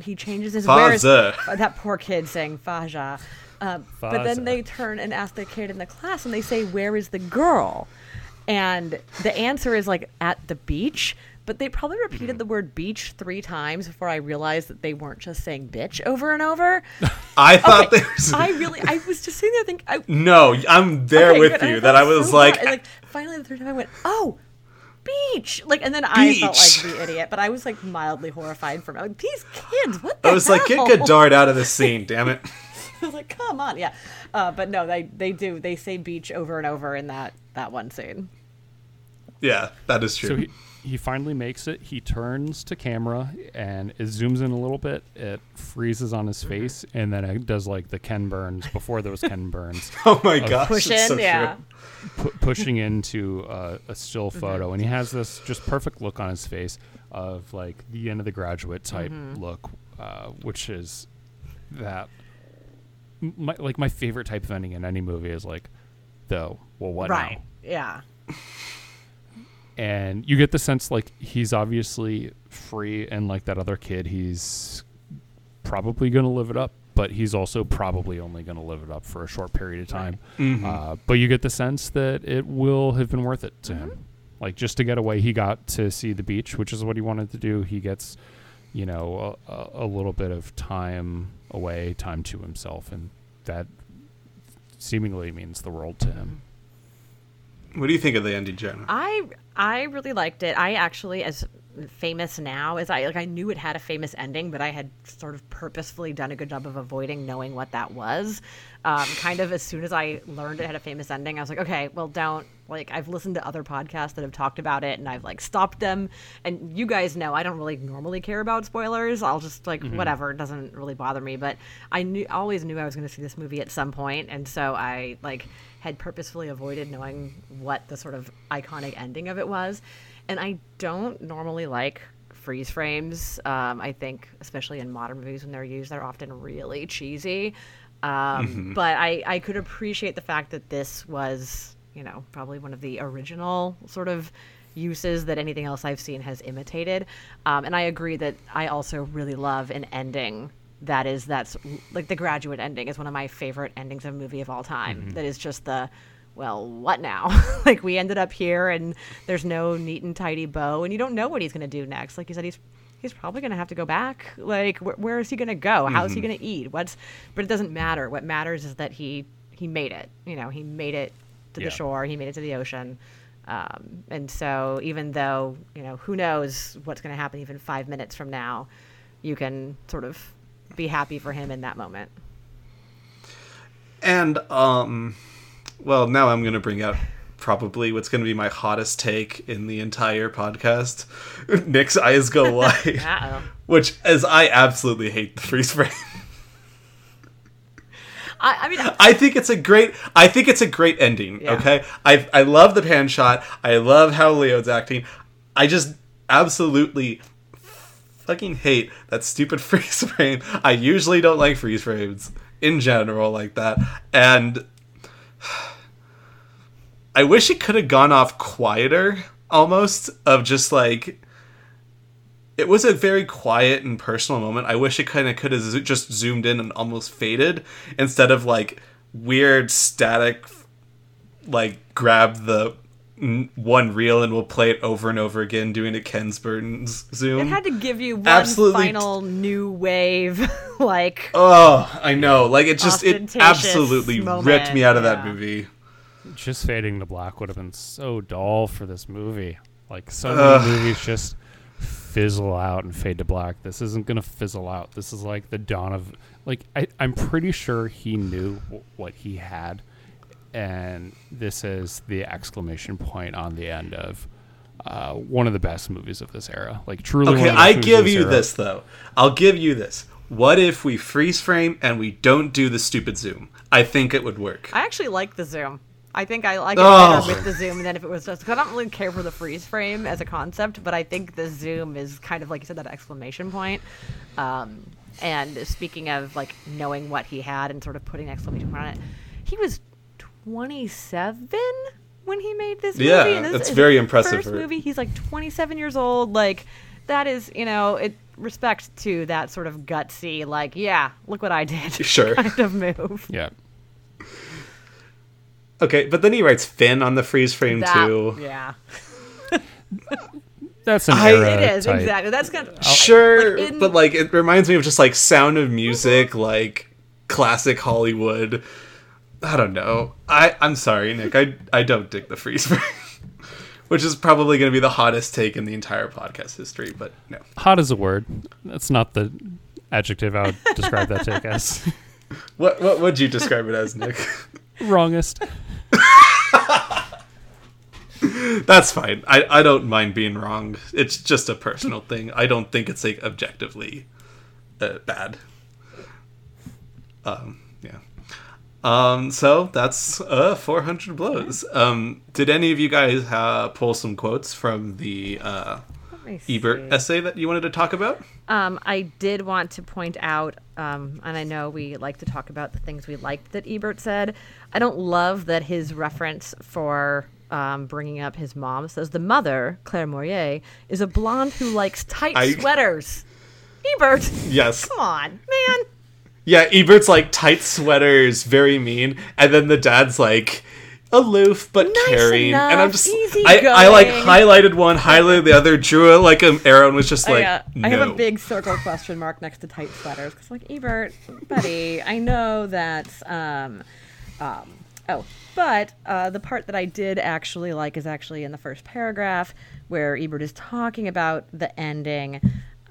he changes his where is Father. uh, that poor kid saying faja uh, but then they turn and ask the kid in the class and they say where is the girl and the answer is like at the beach but they probably repeated the word beach three times before I realized that they weren't just saying bitch over and over. I thought Okay, there was I really, I was just sitting there thinking, I, no. I'm there okay, with you. That I was so like, and, like finally the third time I went, oh, beach, like, and then I felt like the idiot, but I was like mildly horrified from like these kids. What the I was like, hell? get Godard out of the scene, damn it. I was like, come on, yeah. Uh, but no, they they do. They say beach over and over in that that one scene. Yeah, that is true. So he, he finally makes it. He turns to camera and it zooms in a little bit. It freezes on his face and then it does like the Ken Burns before those Ken Burns, oh my gosh, Push in, so yeah. true. pu- pushing into uh, a still Mm-hmm. photo. And he has this just perfect look on his face of like the end of the graduate type Mm-hmm. look, uh, which is that my, like my favorite type of ending in any movie is like, though, well, what now? right. Yeah. and you get the sense like he's obviously free and like that other kid he's probably going to live it up but he's also probably only going to live it up for a short period of time. Mm-hmm. Uh, but you get the sense that it will have been worth it to him. Mm-hmm. Like just to get away he got to see the beach which is what he wanted to do. He gets you know a, a, a little bit of time away time to himself and that seemingly means the world to him mm-hmm. What do you think of the ending, Jenna? I I really liked it. I actually, as famous now as I like, I knew it had a famous ending, but I had sort of purposefully done a good job of avoiding knowing what that was. Um, kind of as soon as I learned it had a famous ending, I was like, okay, well, don't like. I've listened to other podcasts that have talked about it, and I've like stopped them. And you guys know I don't really normally care about spoilers. I'll just like whatever, it doesn't really bother me. But I knew, always knew I was going to see this movie at some point, and so I like had purposefully avoided knowing what the sort of iconic ending of it was. And I don't normally like freeze frames. Um, I think, especially in modern movies when they're used, they're often really cheesy. Um, But I, I could appreciate the fact that this was, you know, probably one of the original sort of uses that anything else I've seen has imitated. Um, and I agree that I also really love an ending that is that's like the graduate ending is one of my favorite endings of a movie of all time. That is just the well, what now? like we ended up here and there's no neat and tidy bow and you don't know what he's going to do next. Like you said he's he's probably going to have to go back. Like wh- where is he going to go? How is he going to eat? What's but it doesn't matter. What matters is that he he made it. You know, he made it to Yeah. the shore, he made it to the ocean. Um, and so even though, you know, who knows what's going to happen even 5 minutes from now, you can sort of be happy for him in that moment. And um, well, now I'm gonna bring out probably what's gonna be my hottest take in the entire podcast. Nick's eyes go wide, which as I absolutely hate the freeze frame. I, I mean, I think it's a great. I think it's a great ending. Yeah. Okay, I I love the pan shot. I love how Léaud's acting. I just absolutely fucking hate that stupid freeze frame. I usually don't like freeze frames in general like that, and I wish it could have gone off quieter. Almost of just like it was a very quiet and personal moment. I wish it kind of could have zo- just zoomed in and almost faded instead of like weird static, like grab the n- one reel and we'll play it over and over again, doing a Ken Burns zoom. it had to give you one Absolutely. final new wave, like oh, I know. Like it just it Ostentatious absolutely ripped me out of that movie. just fading to black would have been so dull for this movie. Like so many movies just fizzle out and fade to black. This isn't gonna fizzle out. This is like the dawn of like I, I'm pretty sure he knew w- what he had, and this is the exclamation point on the end of uh, one of the best movies of this era. Like truly, one Okay, of the I give of you era. this though. I'll give you this. What if we freeze frame and we don't do the stupid zoom? I think it would work. I actually like the zoom. I think I like it Oh. better with the zoom than if it was just. 'cause I don't really care for the freeze frame as a concept, but I think the zoom is kind of like you said that exclamation point. Um, and speaking of like knowing what he had and sort of putting an exclamation point on it, he was 27 when he made this movie. and this that's is very his impressive First movie, he's like 27 years old. Like that is, you know, it respect to that sort of gutsy, like, yeah, look what I did, Sure. kind of move. Yeah. Okay, but then he writes Fin on the freeze frame That- too. Yeah. that's an I- era It is type. exactly. That's kind of Sure, like in- but like it reminds me of just like Sound of Music, like classic Hollywood. I don't know. I I'm sorry, Nick. I I don't dig the freeze frame, which is probably going to be the hottest take in the entire podcast history. But no, Hot is a word. That's not the adjective I would describe that take as. what what would you describe it as, Nick? Wrongest. That's fine. I I don't mind being wrong. It's just a personal thing. I don't think it's like objectively uh, bad. Um. Yeah. Um. So that's uh 400 blows. Um. Did any of you guys uh, pull some quotes from the uh, Ebert essay that you wanted to talk about? Um, I did want to point out, um, and I know we like to talk about the things we liked that Ebert said. I don't love that his reference for um, bringing up his mom says the mother, Claire Maurier, is a blonde who likes tight I- sweaters. Ebert, Yes. come on, man. Yeah. Ebert's like tight sweaters, very mean, and then the dad's like. Aloof but Nice caring, and I'm just I, I like highlighted one, highlighted the other, drew it like an arrow, and was just like, I, uh, no. I have a big circle question mark next to tight sweaters because, like, Ebert, buddy, I know that. Um, um, oh, but uh, the part that I did actually like is actually in the first paragraph where Ebert is talking about the ending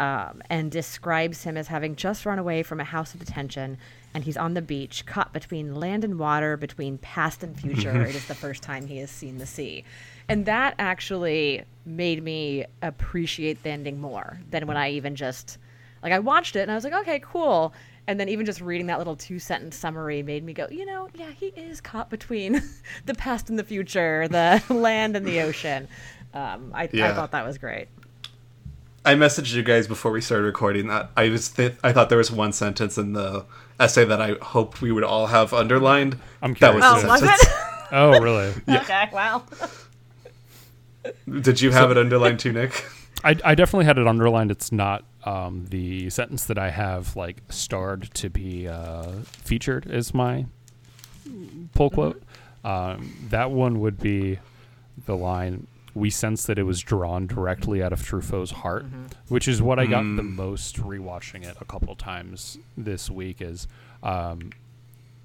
um, and describes him as having just run away from a house of detention. And he's on the beach, caught between land and water, between past and future. it is the first time he has seen the sea. And that actually made me appreciate the ending more than when I even just like I watched it and I was like, okay, cool. And then even just reading that little two sentence summary made me go, you know, yeah, he is caught between the past and the future, the land and the ocean. Um, I, I thought that was great. I messaged you guys before we started recording that I was th- I thought there was one sentence in the essay that I hoped we would all have underlined. I'm That was Oh, was it? Oh, really? Okay, wow. Did you have it underlined too, Nick? I, I definitely had it underlined. It's not um, the sentence that I have like starred to be uh, featured as my pull quote. Um, that one would be the line. We sense that it was drawn directly out of Truffaut's heart, which is what I got the most rewatching it a couple times this week. Is um,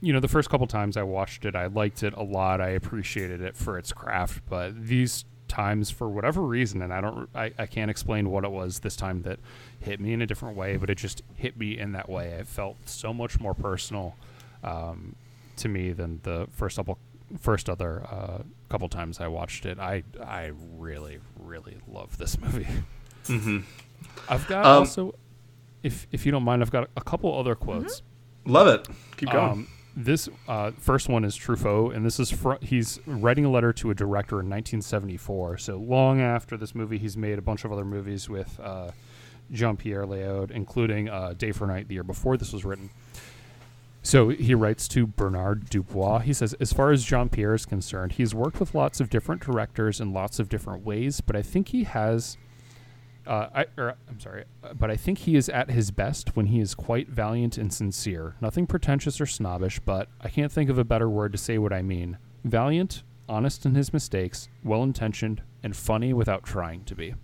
you know, the first couple times I watched it, I liked it a lot. I appreciated it for its craft, but these times, for whatever reason, and I don't, I, I can't explain what it was this time that hit me in a different way, but it just hit me in that way. It felt so much more personal um, to me than the first couple, first other uh, couple times I watched it. I, I really, really love this movie. Mm-hmm. I've got Um, also, if if you don't mind, I've got a couple other quotes. Love it. Keep going. Um, this uh, first one is Truffaut, and this is fr- he's writing a letter to a director in 1974. So long after this movie, he's made a bunch of other movies with uh, Jean Pierre Léaud, including uh, Day for Night the year before this was written. So he writes to Bernard Dubois. He says, as far as Jean Pierre is concerned, he's worked with lots of different directors in lots of different ways, but I think he has uh, I, or, I'm sorry, but I think he is at his best when he is quite valiant and sincere. Nothing pretentious or snobbish, but I can't think of a better word to say what I mean. Valiant, honest in his mistakes, well intentioned, and funny without trying to be.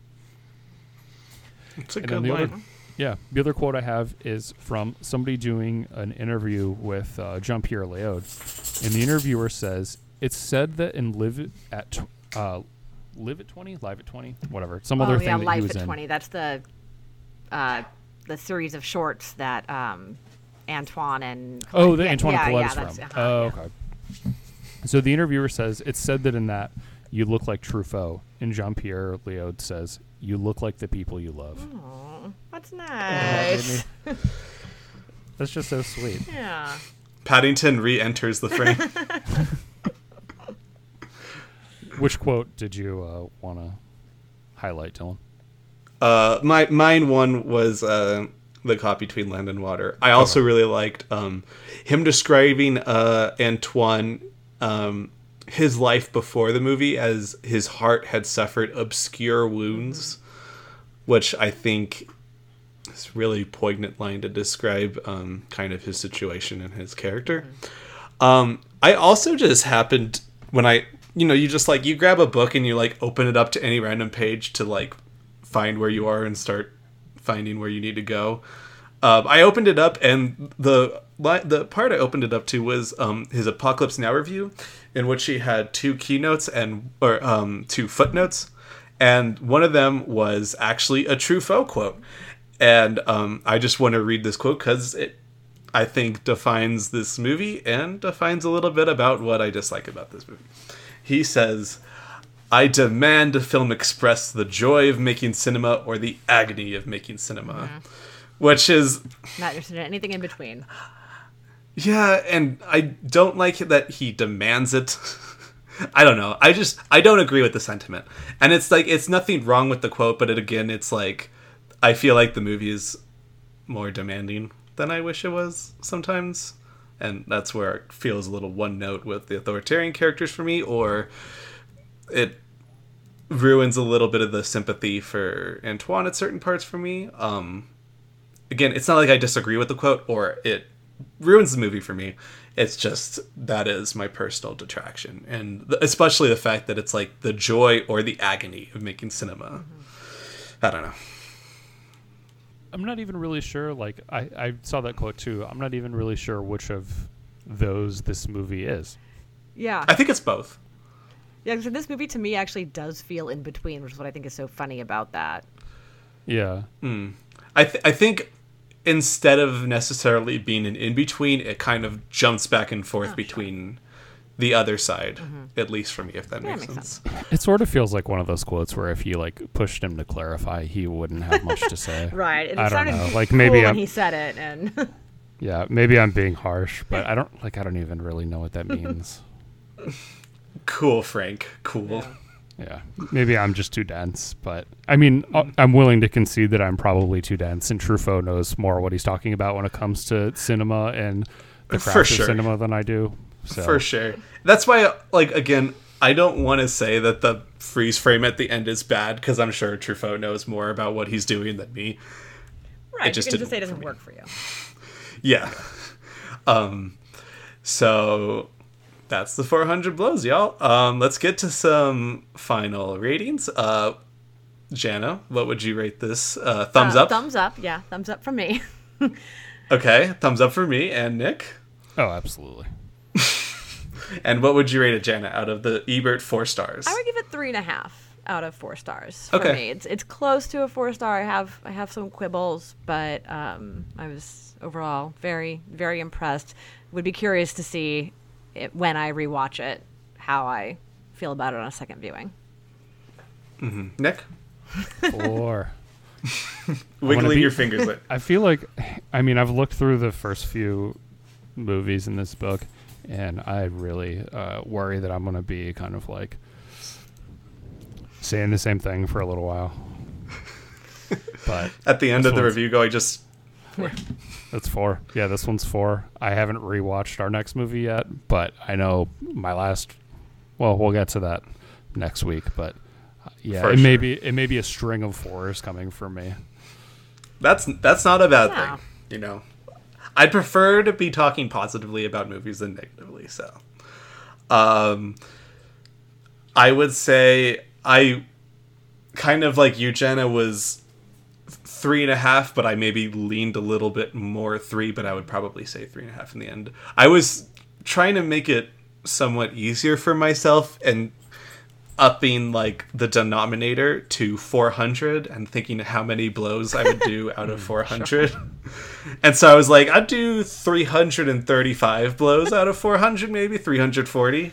it's a and good line. Yeah, the other quote I have is from somebody doing an interview with uh, Jean Pierre Léaud, and the interviewer says, "It's said that in Live at tw- uh, Live at Twenty, Live at Twenty, whatever, some other oh thing yeah, that he Life was at in." Twenty. That's the uh, the series of shorts that um, Antoine and Oh, the yeah, Antoine yeah, Colette yeah, from. uh-huh, oh, yeah. okay. So the interviewer says it's said that in that you look like Truffaut, and Jean Pierre Léaud says you look like the people you love. Aw, that's nice. me- That's just so sweet. Yeah. Paddington re-enters the frame. Which quote did you uh, want to highlight, Dylan? Uh, my mine one was uh, the cop between land and water. I also really liked um, him describing uh, Antoine um, his life before the movie as his heart had suffered obscure wounds, which I think is really poignant line to describe um, kind of his situation and his character. Um, I also just happened when I, you know, you just like you grab a book and you like open it up to any random page to like find where you are and start finding where you need to go. Um, I opened it up, and the the part I opened it up to was um, his Apocalypse Now review, in which he had two keynotes and or um, two footnotes, and one of them was actually a Truffaut quote, and um, I just want to read this quote because it, I think, defines this movie and defines a little bit about what I dislike about this movie. He says. I demand a film express the joy of making cinema or the agony of making cinema. Which is Not interested in anything in between. yeah, and I don't like that he demands it. I don't know. I just I don't agree with the sentiment. And it's like it's nothing wrong with the quote, but it again it's like I feel like the movie is more demanding than I wish it was sometimes. And that's where it feels a little one note with the authoritarian characters for me or it ruins a little bit of the sympathy for Antoine at certain parts for me. Um again, it's not like I disagree with the quote or it ruins the movie for me. It's just that is my personal detraction, and th- especially the fact that it's like the joy or the agony of making cinema. I don't know. I'm not even really sure. Like I, I saw that quote too. I'm not even really sure which of those this movie is. Yeah. I think it's both. Yeah, so this movie to me actually does feel in between, which is what I think is so funny about that. Yeah. Hmm. I th- I think instead of necessarily being an in between, it kind of jumps back and forth oh, between the other side, at least for me, if that Yeah, makes, makes sense. It sort of feels like one of those quotes where if you like pushed him to clarify, he wouldn't have much to say. Right. And it I don't sounded know. cool Like maybe when I'm he said it, and yeah, maybe I'm being harsh, but I don't like I don't even really know what that means. Cool, Frank. Cool. Yeah, maybe I'm just too dense, but I mean, I- I'm willing to concede that I'm probably too dense, and Truffaut knows more what he's talking about when it comes to cinema and the For craft sure. of cinema than I do. So For sure. That's why, like, again, I don't want to say that the freeze frame at the end is bad because I'm sure Truffaut knows more about what he's doing than me. right, just you can didn't just say it doesn't me. work for you. Yeah. Um. So that's the 400 blows, y'all. Um. Let's get to some final ratings. Uh, Jana, what would you rate this? Uh, thumbs Uh, up. Thumbs up. Yeah, thumbs up from me. Okay, thumbs up for me and Nick. Oh, absolutely. And what would you rate it, Jana, out of the Ebert four stars? I would give it three and a half out of four stars for Okay. me. It's it's close to a four star. I have I have some quibbles, but um, I was overall very very impressed. Would be curious to see it, when I rewatch it how I feel about it on a second viewing. Mm-hmm. Nick, four. wiggling be- your fingers. Like, I feel like, I mean, I've looked through the first few movies in this book, and I really uh, worry that I'm going to be kind of like saying the same thing for a little while. but at the end of the one's- review, going just that's four. Yeah, this one's four. I haven't rewatched our next movie yet, but I know my last. Well, we'll get to that next week, but uh, yeah, For it may be it may be a string of fours coming from me. That's that's not a bad Yeah. thing, you know. I'd prefer to be talking positively about movies than negatively. So, um, I would say I kind of like you, Jenna, was three and a half, but I maybe leaned a little bit more three, but I would probably say three and a half in the end. I was trying to make it somewhat easier for myself and upping like the denominator to 400 and thinking how many blows I would do out of 400. And so I was like, I'd do 335 blows out of 400, maybe 340.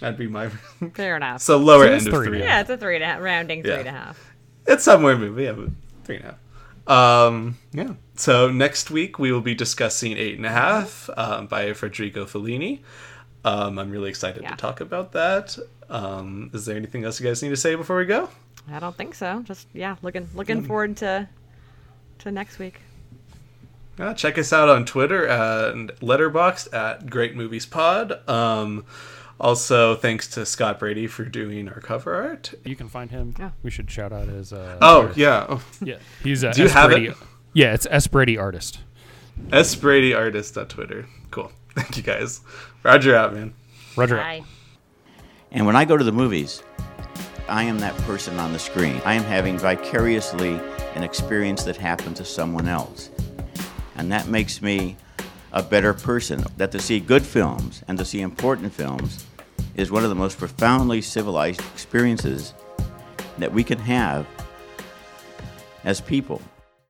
That'd be my Fair enough. so lower So that's end of three. three. yeah, it's a three and a half, rounding three Yeah. and a half. It's somewhere in the movie, yeah, but three and a half. Um, yeah. So next week we will be discussing Eight and a Half um, by Federico Fellini. Um, I'm really excited Yeah. to talk about that. Um, is there anything else you guys need to say before we go? I don't think so. Just yeah, looking looking forward to to next week. Uh, check us out on Twitter and Letterboxd at Great Movies Pod. Um, also, thanks to Scott Brady for doing our cover art. You can find him. Yeah. We should shout out his. Uh, Oh Twitter. yeah, oh, yeah. He's a Do you S. have Brady- it? Yeah, it's S Brady artist. S Brady Artist on Twitter. Cool. Thank you guys. Roger out, man. Roger. Bye. And when I go to the movies, I am that person on the screen. I am having vicariously an experience that happened to someone else. And that makes me a better person. That to see good films and to see important films is one of the most profoundly civilized experiences that we can have as people.